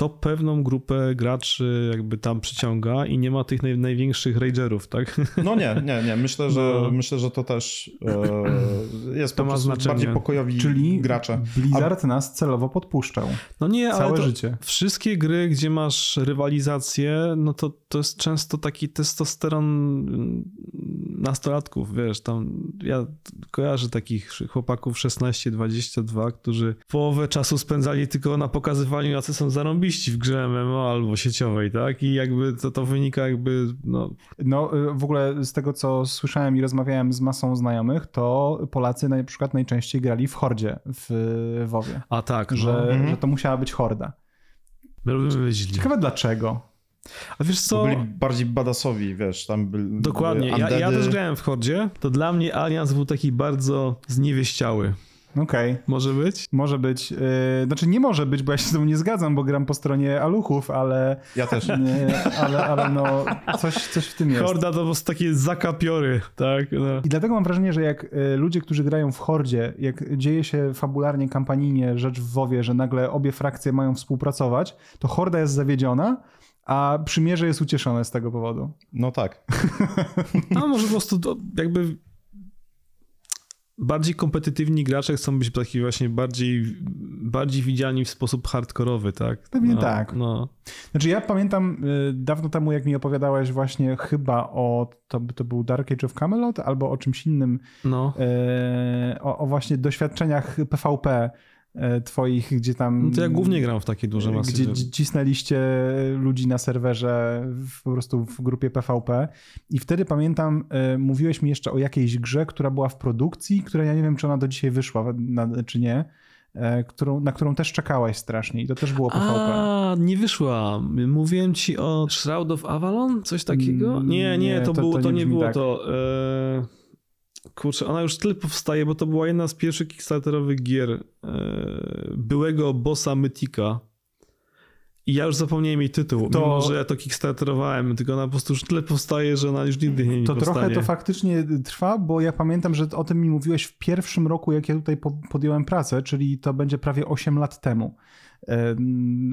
to pewną grupę graczy jakby tam przyciąga i nie ma tych naj, największych ragerów, tak? [LAUGHS] No nie, nie, nie. Myślę, że, No. myślę, że to też e, jest To po ma prostu znaczenie. bardziej pokojowi Czyli gracze. Blizzard nas celowo podpuszczał. No nie, ale Całe to, życie. Wszystkie gry, gdzie masz rywalizację, no to, to jest często taki testosteron nastolatków, wiesz, tam ja kojarzę takich chłopaków 16-22, którzy połowę czasu spędzali tylko na pokazywaniu, jacy są zarąbiści w grze MMO albo sieciowej, tak? I jakby to, to wynika jakby, no, No y, w ogóle z tego, co słyszałem i rozmawiałem z masą znajomych, to Polacy na przykład najczęściej grali w Hordzie w WoWie. a tak, Że, no. Mhm. że to musiała być Horda. Źli. Ciekawe dlaczego. A wiesz co? byli bardziej badasowi, wiesz, tam byli Dokładnie. Ja, ja też grałem w Hordzie. To dla mnie Alians był taki bardzo zniewieściały. Okej. Może być? Może być. Yy, znaczy nie może być, bo ja się z tym nie zgadzam, bo gram po stronie aluchów, ale, Ja też. [LAUGHS] nie, ale, ale no coś, coś w tym jest. Horda to po prostu takie zakapiory, tak? No. I dlatego mam wrażenie, że jak y, ludzie, którzy grają w Hordzie, jak dzieje się fabularnie, kampanijnie rzecz w WoWie, że nagle obie frakcje mają współpracować, to Horda jest zawiedziona, a Przymierze jest ucieszone z tego powodu. No tak. [LAUGHS] no może po prostu to jakby bardziej kompetytywni gracze chcą być taki właśnie bardziej, bardziej widziani w sposób hardkorowy, tak? Pewnie no, tak. No. Znaczy ja pamiętam y, dawno temu, jak mi opowiadałeś właśnie chyba o, to, to był Dark Age of Camelot, albo o czymś innym, no. y, o, o właśnie doświadczeniach PvP twoich, gdzie tam... No to ja głównie gram w takie duże masy. Gdzie ci- cisnęliście ludzi na serwerze w, po prostu w grupie PvP i wtedy pamiętam, y, mówiłeś mi jeszcze o jakiejś grze, która była w produkcji, która ja nie wiem, czy ona do dzisiaj wyszła, czy nie, e, którą, na którą też czekałeś strasznie i to też było PvP. A, nie wyszła. Mówiłem ci o Shroud of Avalon? Coś takiego? Mm, Nie, nie, nie, to, to- było, to to nie nie brzmi było tak. to. E... Kurczę, ona już tyle powstaje, bo to była jedna z pierwszych kickstarterowych gier e... byłego bossa Mytika. I ja już zapomniałem jej tytuł, To- mimo że ja to kickstarterowałem, tylko ona po prostu już tyle powstaje, że ona już nigdy nie To trochę to faktycznie trwa, bo ja pamiętam, że o tym mi mówiłeś w pierwszym roku, jak ja tutaj po, podjąłem pracę, czyli to będzie prawie 8 lat temu.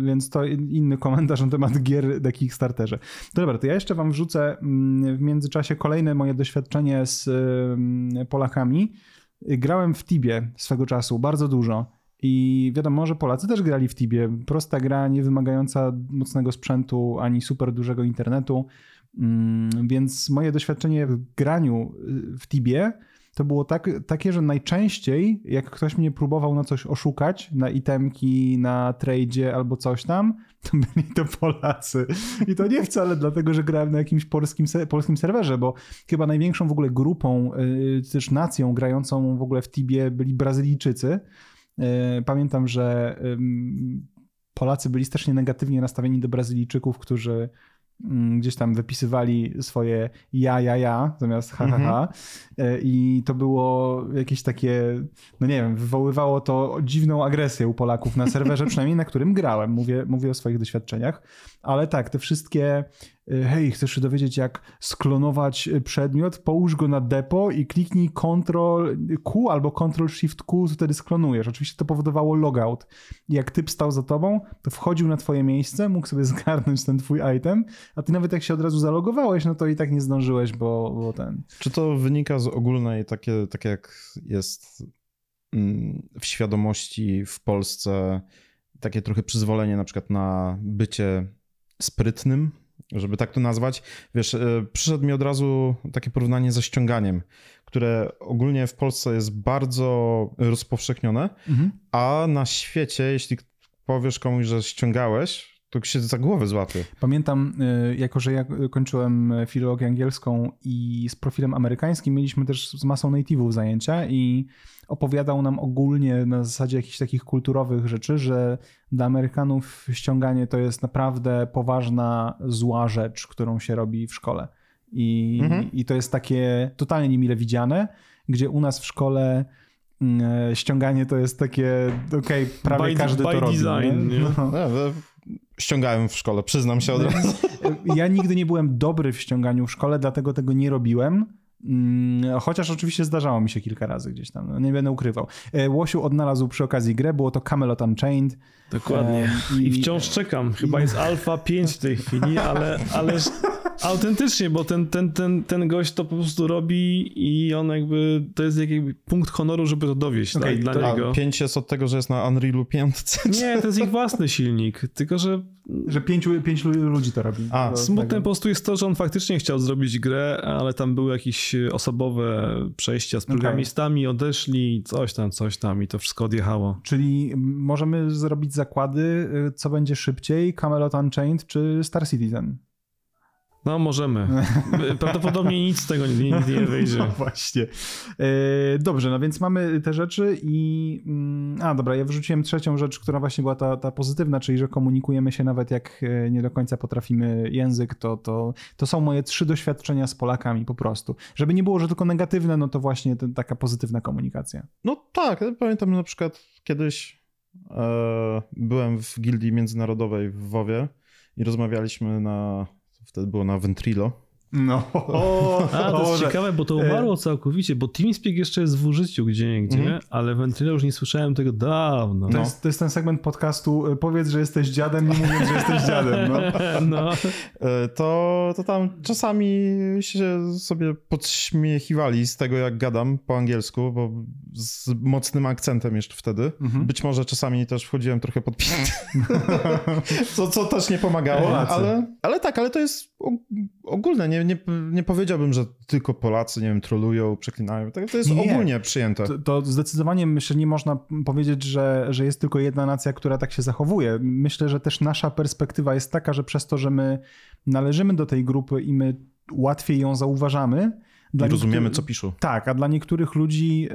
Więc to inny komentarz na temat gier na Kickstarterze. To dobra, to ja jeszcze wam wrzucę mm, w międzyczasie kolejne moje doświadczenie z Polakami. Grałem w Tibie swego czasu, bardzo dużo. I wiadomo, że Polacy też grali w Tibie. Prosta gra, nie wymagająca mocnego sprzętu ani super dużego internetu. Mm, Więc moje doświadczenie w graniu y, w Tibie to było tak, takie, że najczęściej jak ktoś mnie próbował na coś oszukać, na itemki, na tradzie albo coś tam, to byli to Polacy. I to nie wcale dlatego, że grałem na jakimś polskim, polskim serwerze, bo chyba największą w ogóle grupą, y, też nacją grającą w ogóle w Tibie byli Brazylijczycy. Y, Pamiętam, że Polacy byli strasznie negatywnie nastawieni do Brazylijczyków, którzy gdzieś tam wypisywali swoje ja, ja, ja zamiast ha, ha, ha. E, I to było jakieś takie, no nie wiem, wywoływało to dziwną agresję u Polaków na serwerze, [LAUGHS] przynajmniej na którym grałem. Mówię, mówię o swoich doświadczeniach. Ale tak, te wszystkie Y, hej, chcesz się dowiedzieć, jak sklonować y, przedmiot, połóż go na depo i kliknij Ctrl Q albo Ctrl Shift Q, wtedy sklonujesz. Oczywiście to powodowało logout. Jak typ stał za tobą, to wchodził na twoje miejsce, mógł sobie [LAUGHS] zgarnąć ten twój item, a ty nawet jak się od razu zalogowałeś, no to i tak nie zdążyłeś, bo, bo ten... Czy to wynika z ogólnej, takie, takie jak jest mm, w świadomości w Polsce, takie trochę przyzwolenie na przykład na bycie sprytnym, żeby tak to nazwać. Wiesz, e, przyszedł mi od razu takie porównanie ze ściąganiem, które ogólnie w Polsce jest bardzo rozpowszechnione, mhm. a na świecie, jeśli powiesz komuś, że ściągałeś, to się za głowę złapie. Pamiętam, e, jako że ja kończyłem filologię angielską i z profilem amerykańskim mieliśmy też z masą native'ów zajęcia i opowiadał nam ogólnie na zasadzie jakichś takich kulturowych rzeczy, że dla Amerykanów ściąganie to jest naprawdę poważna, zła rzecz, którą się robi w szkole. I, mhm. i to jest takie totalnie niemile widziane, gdzie u nas w szkole mm, ściąganie to jest takie, okej, okay, prawie by, każdy by to design, robi. Nie? No. No, ściągałem w szkole, przyznam się od razu. Ja nigdy nie byłem dobry w ściąganiu w szkole, dlatego tego nie robiłem. Mm, chociaż oczywiście zdarzało mi się kilka razy gdzieś tam, no nie będę ukrywał. E, Łosiu odnalazł przy okazji grę, było to Camelot Unchained. Dokładnie. I, I wciąż czekam. Chyba jest Alpha 5 w tej chwili, ale, ale autentycznie, bo ten, ten, ten, ten gość to po prostu robi i on jakby, to jest jakiś punkt honoru, żeby to dowieść okay, tak, dla to, niego. 5 jest od tego, że jest na Unrealu 5? Nie, to jest ich własny silnik, tylko że... Że pięciu, pięciu ludzi to robi. A, smutne po prostu jest to, że on faktycznie chciał zrobić grę, ale tam były jakieś osobowe przejścia z programistami, okay. odeszli, coś tam, coś tam i to wszystko odjechało. Czyli możemy zrobić zakłady, y, co będzie szybciej, Camelot Unchained czy Star Citizen? No, możemy. [LAUGHS] Prawdopodobnie nic z tego nie, nie wyjdzie. No właśnie. E, dobrze, no więc mamy te rzeczy i... Mm, a, dobra, ja wrzuciłem trzecią rzecz, która właśnie była ta, ta pozytywna, czyli że komunikujemy się nawet jak e, nie do końca potrafimy język, to, to, to są moje trzy doświadczenia z Polakami po prostu. Żeby nie było, że tylko negatywne, no to właśnie ten, taka pozytywna komunikacja. No tak, pamiętam na przykład kiedyś e, byłem w gildii międzynarodowej w WoWie i rozmawialiśmy na Wtedy było na Ventrilo. No. O, [LAUGHS] A, to jest ciekawe, bo to e. umarło całkowicie, bo TeamSpeak jeszcze jest w użyciu gdzie niegdzie, mm -hmm. ale Ventrilo już nie słyszałem tego dawno. To, no. jest, to jest ten segment podcastu, e, powiedz, że jesteś dziadem, nie mówiąc, że jesteś dziadem. No. [LAUGHS] no. E, to, to tam czasami się sobie podśmiechiwali z tego, jak gadam po angielsku, bo z mocnym akcentem jeszcze wtedy. Mm -hmm. Być może czasami też wchodziłem trochę pod [LAUGHS] co, co też nie pomagało, ale, ale tak, ale to jest ogólne, nie, nie, nie powiedziałbym, że tylko Polacy, nie wiem, trolują, przeklinają. Tak, to jest nie, ogólnie przyjęte. To, to, zdecydowanie myślę, nie można powiedzieć, że, że jest tylko jedna nacja, która tak się zachowuje. Myślę, że też nasza perspektywa jest taka, że przez to, że my należymy do tej grupy i my łatwiej ją zauważamy. I rozumiemy, co piszą. Tak, a dla niektórych ludzi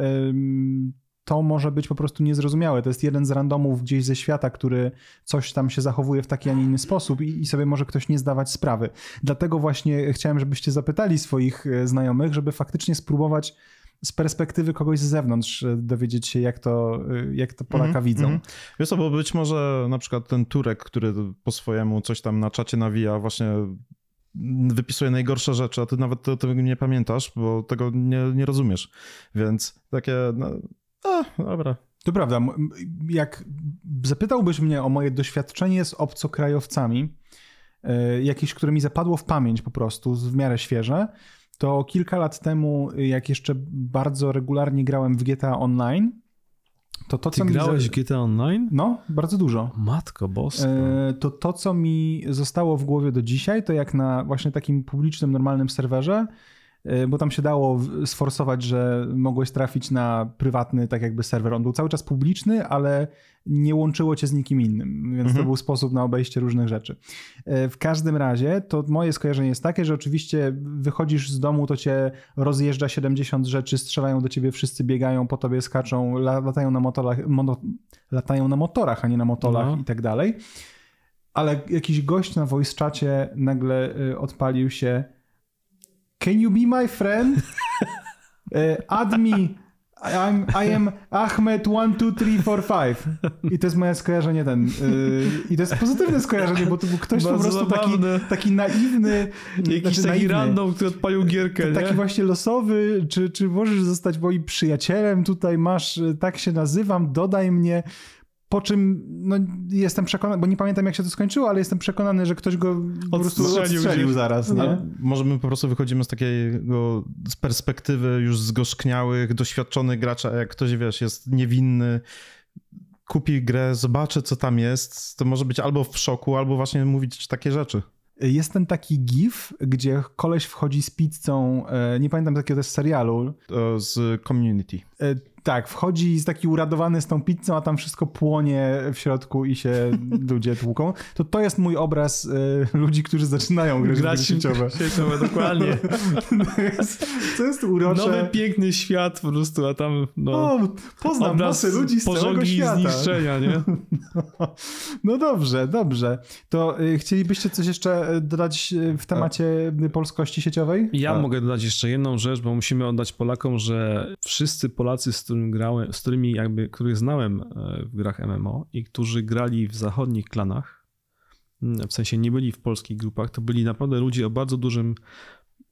to może być po prostu niezrozumiałe. To jest jeden z randomów gdzieś ze świata, który coś tam się zachowuje w taki, a nie inny sposób i, i sobie może ktoś nie zdawać sprawy. Dlatego właśnie chciałem, żebyście zapytali swoich e, znajomych, żeby faktycznie spróbować z perspektywy kogoś z zewnątrz e, dowiedzieć się, jak to, e, jak to Polaka mm -hmm, widzą. Mm. Wiesz co, bo być może na przykład ten Turek, który po swojemu coś tam na czacie nawija, właśnie wypisuje najgorsze rzeczy, a ty nawet tego nie pamiętasz, bo tego nie, nie rozumiesz. Więc takie, no, a, dobra. To prawda. Jak zapytałbyś mnie o moje doświadczenie z obcokrajowcami, e, jakieś, które mi zapadło w pamięć po prostu, w miarę świeże, to kilka lat temu, jak jeszcze bardzo regularnie grałem w GTA Online, to to, co Ty grałeś w GTA Online? No, bardzo dużo. Matko boska. E, to to, co mi zostało w głowie do dzisiaj, to jak na właśnie takim publicznym, normalnym serwerze bo tam się dało sforsować, że mogłeś trafić na prywatny, tak jakby serwer. On był cały czas publiczny, ale nie łączyło cię z nikim innym, więc mhm. to był sposób na obejście różnych rzeczy. Y, w każdym razie, to moje skojarzenie jest takie, że oczywiście wychodzisz z domu, to cię rozjeżdża 70 rzeczy, strzelają do ciebie, wszyscy biegają, po tobie skaczą, latają na motorach, mono, latają na motorach, a nie na motolach no. i tak dalej. ale jakiś gość na voice czacie nagle y, odpalił się Can you be my friend? Y, [LAUGHS] Add me. I'm, I am Ahmed 1, 2, 3, 4, 5. I to jest moje skojarzenie ten. Yy, I to jest pozytywne skojarzenie, bo to był ktoś po prostu taki, taki naiwny. Jakiś znaczy, taki naiwny, random, który odpalił gierkę. Taki właśnie losowy, czy, czy możesz zostać moim przyjacielem, tutaj masz, tak się nazywam, dodaj mnie. Po czym no, jestem przekonany, bo nie pamiętam jak się to skończyło, ale jestem przekonany, że ktoś go po prostu odstrzelił, odstrzelił zaraz. Nie? może my po prostu wychodzimy z takiego, z perspektywy już zgorzkniałych, doświadczonych gracza, jak ktoś, wiesz, jest niewinny, kupi grę, zobaczy co tam jest, to może być albo w szoku, albo właśnie mówić takie rzeczy. Jest ten taki gif, gdzie koleś wchodzi z pizzą, e, nie pamiętam to jest serialu. Z Community. Tak, wchodzi z taki uradowany z tą pizzą, a tam wszystko płonie w środku i się [LAUGHS] ludzie tłuką. To to jest mój obraz y, ludzi, którzy zaczynają grać, grać w sieciowe. sieciowe. dokładnie. [LAUGHS] to, jest, to jest urocze. Nowy, piękny świat po prostu, a tam no, o, poznam masę ludzi z całego świata. zniszczenia, nie? [LAUGHS] No, no dobrze, dobrze. To y, chcielibyście coś jeszcze y, dodać y, w temacie polskości sieciowej? Ja mogę dodać jeszcze jedną rzecz, bo musimy oddać Polakom, że wszyscy Polacy z którym grałem, z którymi jakby, których znałem e, w grach MMO i którzy grali w zachodnich klanach, mm, w sensie nie byli w polskich grupach, to byli naprawdę ludzie o bardzo dużym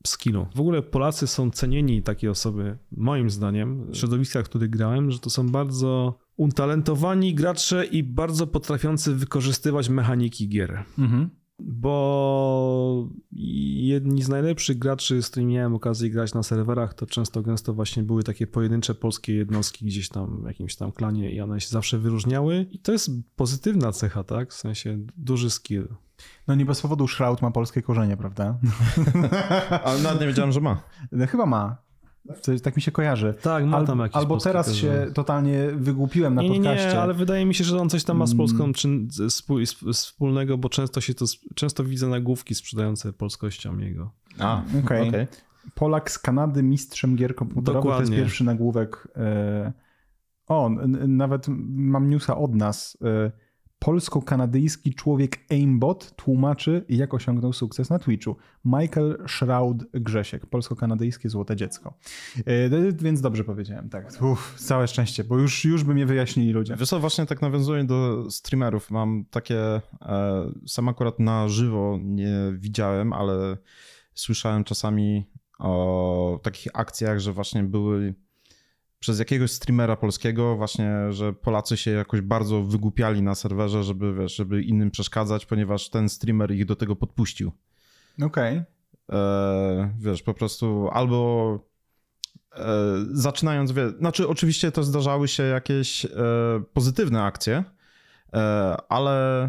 skillu. W ogóle Polacy są cenieni takie osoby, moim zdaniem, w środowiskach, w których grałem, że to są bardzo utalentowani gracze i bardzo potrafiący wykorzystywać mechaniki gier. Mhm bo jedni z najlepszych graczy, z którymi miałem okazję grać na serwerach, to często gęsto właśnie były takie pojedyncze polskie jednostki gdzieś tam w jakimś tam klanie i one się zawsze wyróżniały i to jest pozytywna cecha, tak? W sensie duży skill. No nie bez powodu Shroud ma polskie korzenie, prawda? [LAUGHS] Ale nawet nie wiedziałem, że ma. No, chyba ma. To, tak mi się kojarzy. Tak, ma tam jakieś Albo teraz się totalnie wygłupiłem na nie, podcaście. Nie, nie, ale wydaje mi się, że on coś tam ma z Polską mm. czy, wspólnego, bo często się to, często widzę nagłówki sprzedające polskością jego. A, okej. Okay. okay. Polak z Kanady mistrzem gier komputerowych, Dokładnie. to jest pierwszy nagłówek. E, o, nawet mam newsa od nas. Polsko-kanadyjski człowiek aimbot tłumaczy, jak osiągnął sukces na Twitchu. Michael Shroud Grzesiek, polsko-kanadyjskie złote dziecko. Yy, więc dobrze powiedziałem, tak. Uff, całe szczęście, bo już, już by mnie wyjaśnili ludzie. Wiesz co, właśnie tak nawiązuję do streamerów. Mam takie, e, sam akurat na żywo nie widziałem, ale słyszałem czasami o takich akcjach, że właśnie były przez jakiegoś streamera polskiego właśnie, że Polacy się jakoś bardzo wygłupiali na serwerze, żeby, wiesz, żeby innym przeszkadzać, ponieważ ten streamer ich do tego podpuścił. Okej. Okay. E, wiesz, po prostu albo e, zaczynając, wie, znaczy oczywiście to zdarzały się jakieś e, pozytywne akcje, e, ale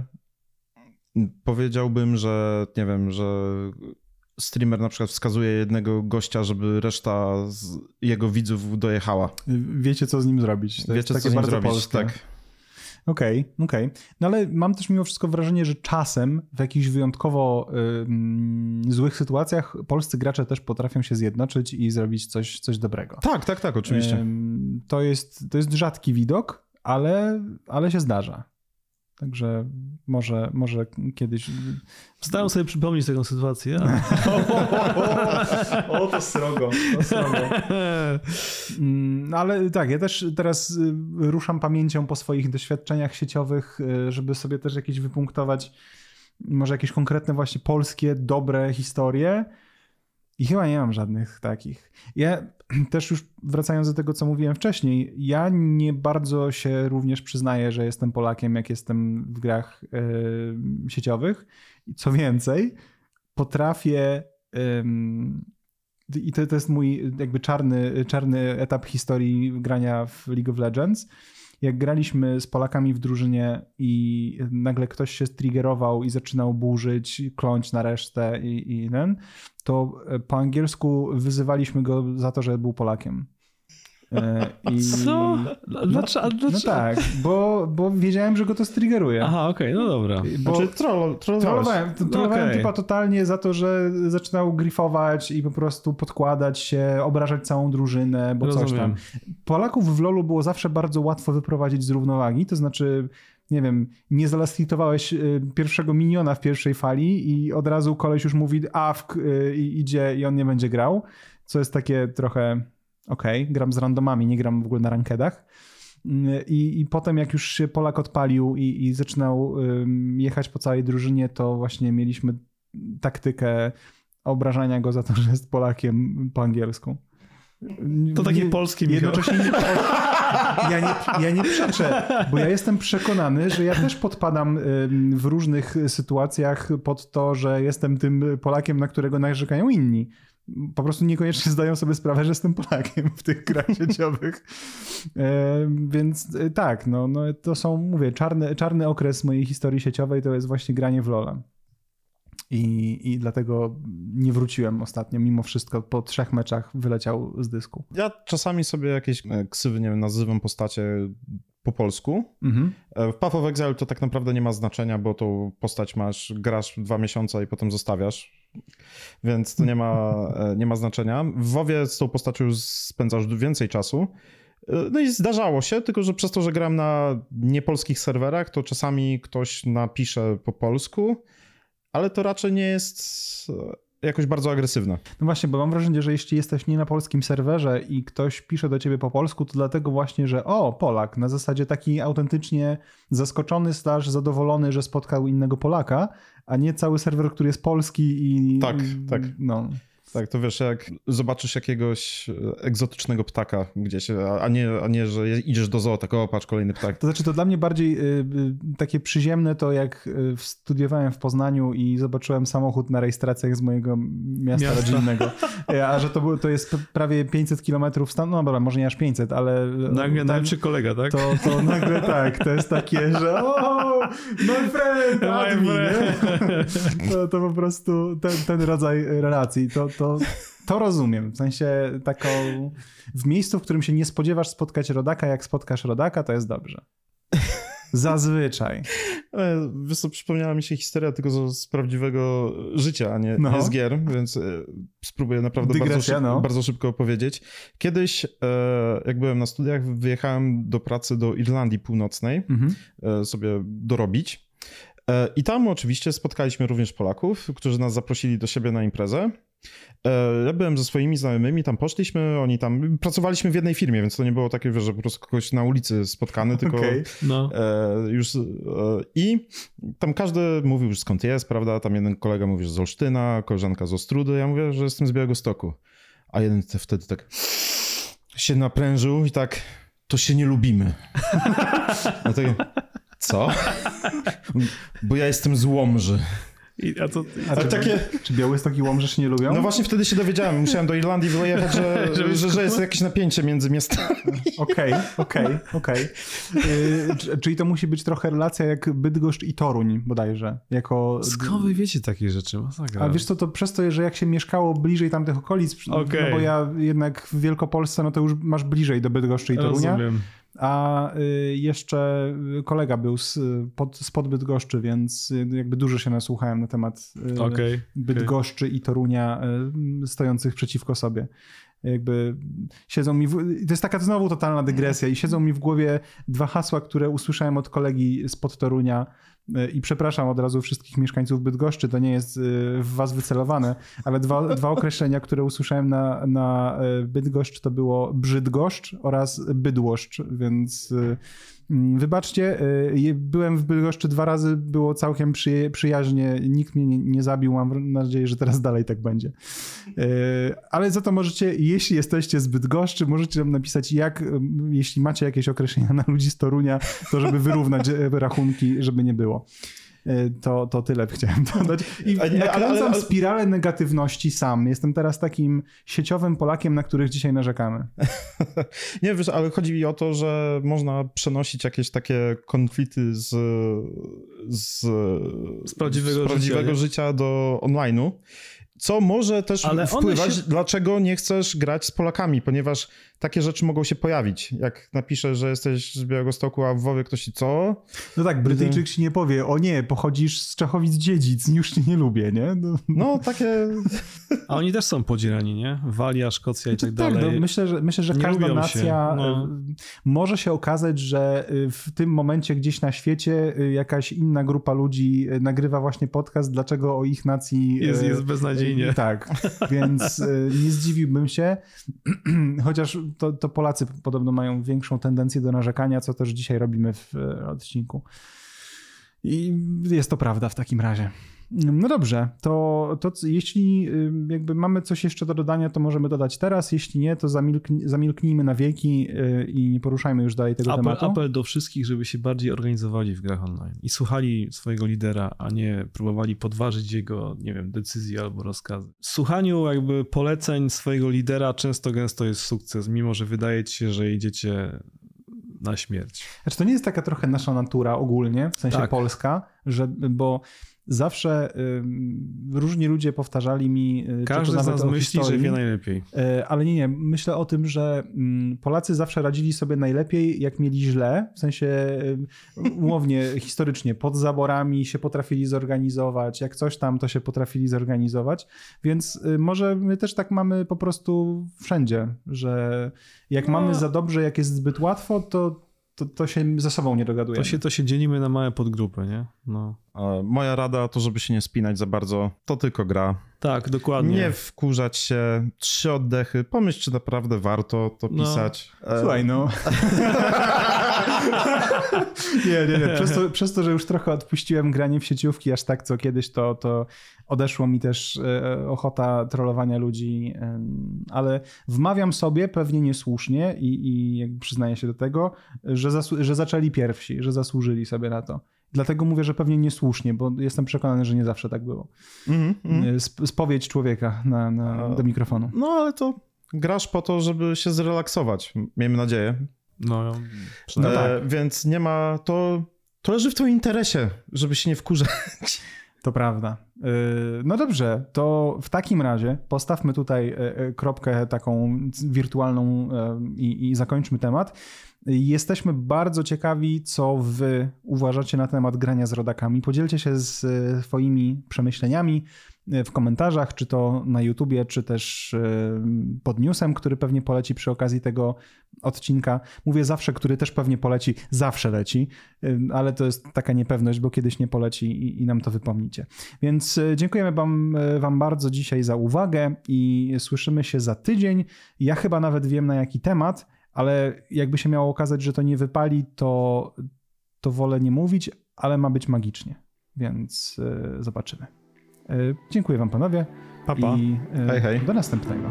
powiedziałbym, że nie wiem, że streamer na przykład wskazuje jednego gościa, żeby reszta jego widzów dojechała. Wiecie, co z nim zrobić. To Wiecie, co z nim zrobić, polskie. tak. Okej, okay, okej. Okay. No ale mam też mimo wszystko wrażenie, że czasem w jakichś wyjątkowo y, złych sytuacjach polscy gracze też potrafią się zjednoczyć i zrobić coś, coś dobrego. Tak, tak, tak, oczywiście. Y, to, jest, to jest rzadki widok, ale, ale się zdarza. Także może, może kiedyś. Staram sobie przypomnieć taką sytuację. [LAUGHS] o, to srogo. To srogo. Mm, ale tak, ja też teraz y, ruszam pamięcią po swoich doświadczeniach sieciowych, y, żeby sobie też jakieś wypunktować, może jakieś konkretne, właśnie polskie, dobre historie. I chyba nie mam żadnych takich. Ja [CLEARS THROAT] też już wracając do tego, co mówiłem wcześniej, ja nie bardzo się również przyznaję, że jestem Polakiem, jak jestem w grach yy, sieciowych. I co więcej, potrafię. I to, to jest mój jakby czarny, czarny etap historii grania w League of Legends jak graliśmy z Polakami w drużynie i nagle ktoś się triggerował i zaczynał burzyć, kląć na resztę i, i ten, to po angielsku wyzywaliśmy go za to, że był Polakiem. E, I... Co? Dlaczego? No, no, tak, bo, bo wiedziałem, że go to striggeruje. Aha, okej, okay, no dobra. Bo znaczy, troll, trollowałem, trollowałem okay. typa totalnie za to, że zaczynał grifować i po prostu podkładać się, obrażać całą drużynę, bo Rozumiem. coś tam. Polaków w LoLu było zawsze bardzo łatwo wyprowadzić z równowagi, to znaczy nie wiem, nie zalastitowałeś y, pierwszego miniona w pierwszej fali i od razu koleś już mówi awk y, i idzie i on nie będzie grał, co jest takie trochę okej, okay, gram z randomami, nie gram w ogóle na rankedach. I, I potem, jak już się Polak odpalił i, i zaczynał jechać po całej drużynie, to właśnie mieliśmy taktykę obrażania go za to, że jest Polakiem po angielsku. To takie nie, polskie Jednocześnie nie, [LAUGHS] ja, nie, ja nie przeczę, bo ja jestem przekonany, że ja też podpadam w różnych sytuacjach pod to, że jestem tym Polakiem, na którego narzekają inni po prostu niekoniecznie zdają sobie sprawę, że jestem Polakiem w tych grach [LAUGHS] sieciowych. Więc e, tak, no, no to są, mówię, czarny, czarny okres mojej historii sieciowej to jest właśnie granie w Lola. I, I dlatego nie wróciłem ostatnio, mimo wszystko po trzech meczach wyleciał z dysku. Ja czasami sobie jakieś e, ksywy, nie wiem, nazywam postacie po polsku. Mhm. W Path of Exile to tak naprawdę nie ma znaczenia, bo tą postać masz, grasz dwa miesiące i potem zostawiasz więc to nie ma, e, nie ma znaczenia. W WoWie z tą postacią już spędzasz więcej czasu. E, no i zdarzało się, tylko że przez to, że gram na niepolskich serwerach, to czasami ktoś napisze po polsku, ale to raczej nie jest jakoś bardzo agresywne. No właśnie, bo mam wrażenie, że jeśli jesteś nie na polskim serwerze i ktoś pisze do ciebie po polsku, to dlatego właśnie, że o, Polak, na zasadzie taki autentycznie zaskoczony, slash zadowolony, że spotkał innego Polaka, a nie cały serwer, który jest polski i... Tak, tak. No. Tak, to wiesz, jak zobaczysz jakiegoś e, egzotycznego ptaka gdzieś, a nie, a nie że idziesz do zoo, tak o, patrz, kolejny ptak. To znaczy, to dla mnie bardziej y, y, takie przyziemne to, jak y, studiowałem w Poznaniu i zobaczyłem samochód na rejestracjach z mojego miasta, miasta. rodzinnego. A że to, to jest prawie 500 kilometrów stąd, no dobra, może nie aż 500, ale... Nagle najlepszy kolega, tak? To, to nagle tak, to jest takie, że o, my friend, [LAUGHS] admin, to, to po prostu ten, ten rodzaj relacji, to, to, to rozumiem. W sensie taką w miejscu, w którym się nie spodziewasz spotkać rodaka, jak spotkasz rodaka, to jest dobrze. Zazwyczaj. E, wiesz co, przypomniała mi się historia tylko z, prawdziwego życia, a nie, no. z gier, więc e, spróbuję naprawdę bardzo, szyb, no. bardzo, szybko opowiedzieć. Kiedyś, e, jak byłem na studiach, wyjechałem do pracy do Irlandii Północnej, mhm. sobie dorobić. I tam oczywiście spotkaliśmy również Polaków, którzy nas zaprosili do siebie na imprezę. E, ja byłem ze swoimi znajomymi, tam poszliśmy, oni tam, pracowaliśmy w jednej firmie, więc to nie było takie, że po prostu kogoś na ulicy spotkany, tylko okay. no. E, już e, i tam każdy mówił już skąd jest, prawda, tam jeden kolega mówi, że z Olsztyna, koleżanka z Ostrudy, ja mówię, że jestem z Białego Stoku, a jeden wtedy tak się naprężył i tak, to się nie lubimy. Dlatego, co? Bo ja jestem z Łomży. I, a to, a czy, takie... czy Białystok i Łomżesz nie lubią? No właśnie wtedy się dowiedziałem. Musiałem do Irlandii wyjechać, że, [LAUGHS] że, że jest jakieś napięcie między miastami. [LAUGHS] Okej, okej, okej. Czyli to musi być trochę relacja jak Bydgoszcz i Toruń bodajże. Jako... Skąd wy wiecie takie rzeczy? Masakra. A wiesz co, to przez to, że jak się mieszkało bliżej tamtych okolic, okay. no bo ja jednak w Wielkopolsce, no to już masz bliżej do Bydgoszczy i Torunia. Rozumiem a y, jeszcze kolega był z, pod, spod Bydgoszczy, więc jakby dużo się nasłuchałem na temat y, okay, Bydgoszczy okay. i Torunia y, stojących przeciwko sobie jakby siedzą mi, w... to jest taka znowu totalna dygresja i siedzą mi w głowie dwa hasła, które usłyszałem od kolegi spod Torunia i przepraszam od razu wszystkich mieszkańców Bydgoszczy, to nie jest w was wycelowane, ale dwa, dwa [LAUGHS] określenia, które usłyszałem na, na Bydgoszcz to było Brzydgoszcz oraz Bydłoszcz, więc wybaczcie, y, byłem w Bydgoszczy dwa razy, było całkiem przyjaźnie, nikt mnie nie, zabił, mam nadzieję, że teraz dalej tak będzie. Y, ale za to możecie, jeśli jesteście z Bydgoszczy, możecie nam napisać, jak, jeśli macie jakieś określenia na ludzi z Torunia, to żeby wyrównać e, rachunki, żeby nie było. E, to, to tyle chciałem [LAUGHS] dodać. I nakręcam spiralę negatywności sam. Jestem teraz takim sieciowym Polakiem, na których dzisiaj narzekamy. [LAUGHS] Nie, wiesz, ale chodzi mi o to, że można przenosić jakieś takie konflikty z, z, z prawdziwego, z prawdziwego życia, życia do online'u co może też Ale wpływać, się... dlaczego nie chcesz grać z Polakami, ponieważ takie rzeczy mogą się pojawić. Jak napiszesz, że jesteś z Białegostoku, a w WoWie ktoś ci co? No tak, Brytyjczyk ci nie powie, o nie, pochodzisz z Czechowic dziedzic, już cię nie lubię, nie? No, no takie... A oni też są podzielani, nie? Walia, Szkocja i tak, tak dalej. Tak, no, myślę, że, myślę, że każda nacja no. E, może się okazać, że e, w tym momencie gdzieś na świecie e, jakaś inna grupa ludzi nagrywa właśnie podcast, dlaczego o ich nacji... Jest, jest beznadziejnie. Tak, więc nie zdziwiłbym się, [CLEARS THROAT] chociaż to, to Polacy podobno mają większą tendencję do narzekania, co też dzisiaj robimy w odcinku. I jest to prawda w takim razie. No dobrze, to, to jeśli jakby mamy coś jeszcze do dodania, to możemy dodać teraz. Jeśli nie, to zamilkni, zamilknijmy na wieki y, i nie poruszajmy już dalej tego apel, tematu. Apel do wszystkich, żeby się bardziej organizowali w grach online i słuchali swojego lidera, a nie próbowali podważyć jego, nie wiem, decyzje albo rozkazy. W słuchaniu jakby poleceń swojego lidera często gęsto jest sukces, mimo że wydaje ci się, że idziecie na śmierć. Znaczy to nie jest taka trochę nasza natura ogólnie, w sensie tak. polska, że, bo zawsze y, różni ludzie powtarzali mi. Y, Każdy z nas myśli, historii, że wie najlepiej. Y, ale nie, nie. Myślę o tym, że y, Polacy zawsze radzili sobie najlepiej, jak mieli źle. W sensie y, umownie, [LAUGHS] historycznie, pod zaborami się potrafili zorganizować. Jak coś tam, to się potrafili zorganizować. Więc y, może my też tak mamy po prostu wszędzie, że jak no. mamy za dobrze, jak jest zbyt łatwo, to to, to się ze sobą nie dogaduje. To się, to się dzielimy na małe podgrupy, nie? No. Moja rada to, żeby się nie spinać za bardzo, to tylko gra. Tak, dokładnie. Nie wkurzać się, trzy oddechy, pomyśl, czy naprawdę warto to no. pisać. No. Słuchaj, no. [LAUGHS] nie, nie, nie. Przez to, przez to, że już trochę odpuściłem granie w sieciówki aż tak co kiedyś, to, to odeszło mi też e, ochota trollowania ludzi, ale wmawiam sobie, pewnie niesłusznie i, i jakby przyznaję się do tego, że, że zaczęli pierwsi, że zasłużyli sobie na to. Dlatego mówię, że pewnie niesłusznie, bo jestem przekonany, że nie zawsze tak było. Mm, mm. Spowiedź człowieka na, na, do mikrofonu. No ale to grasz po to, żeby się zrelaksować, miejmy nadzieję. No, no e, tak. Więc nie ma, to, to leży w twoim interesie, żeby się nie wkurzać. [LAUGHS] To prawda. E, no dobrze, to w takim razie postawmy tutaj e, kropkę taką wirtualną i, i zakończmy temat. Jesteśmy bardzo ciekawi, co wy uważacie na temat grania z rodakami. Podzielcie się z e, swoimi przemyśleniami e, w komentarzach, czy to na YouTubie, czy też e, pod newsem, który pewnie poleci przy okazji tego odcinka. Mówię zawsze, który też pewnie poleci, zawsze leci, ale to jest taka niepewność, bo kiedyś nie poleci i, nam to wypomnicie. Więc dziękujemy wam, wam bardzo dzisiaj za uwagę i słyszymy się za tydzień. Ja chyba nawet wiem na jaki temat ale jakby się miało okazać, że to nie wypali, to, to wolę nie mówić, ale ma być magicznie, więc y, zobaczymy. Y, dziękuję wam panowie. Papa. I y, hej, hej. do następnego.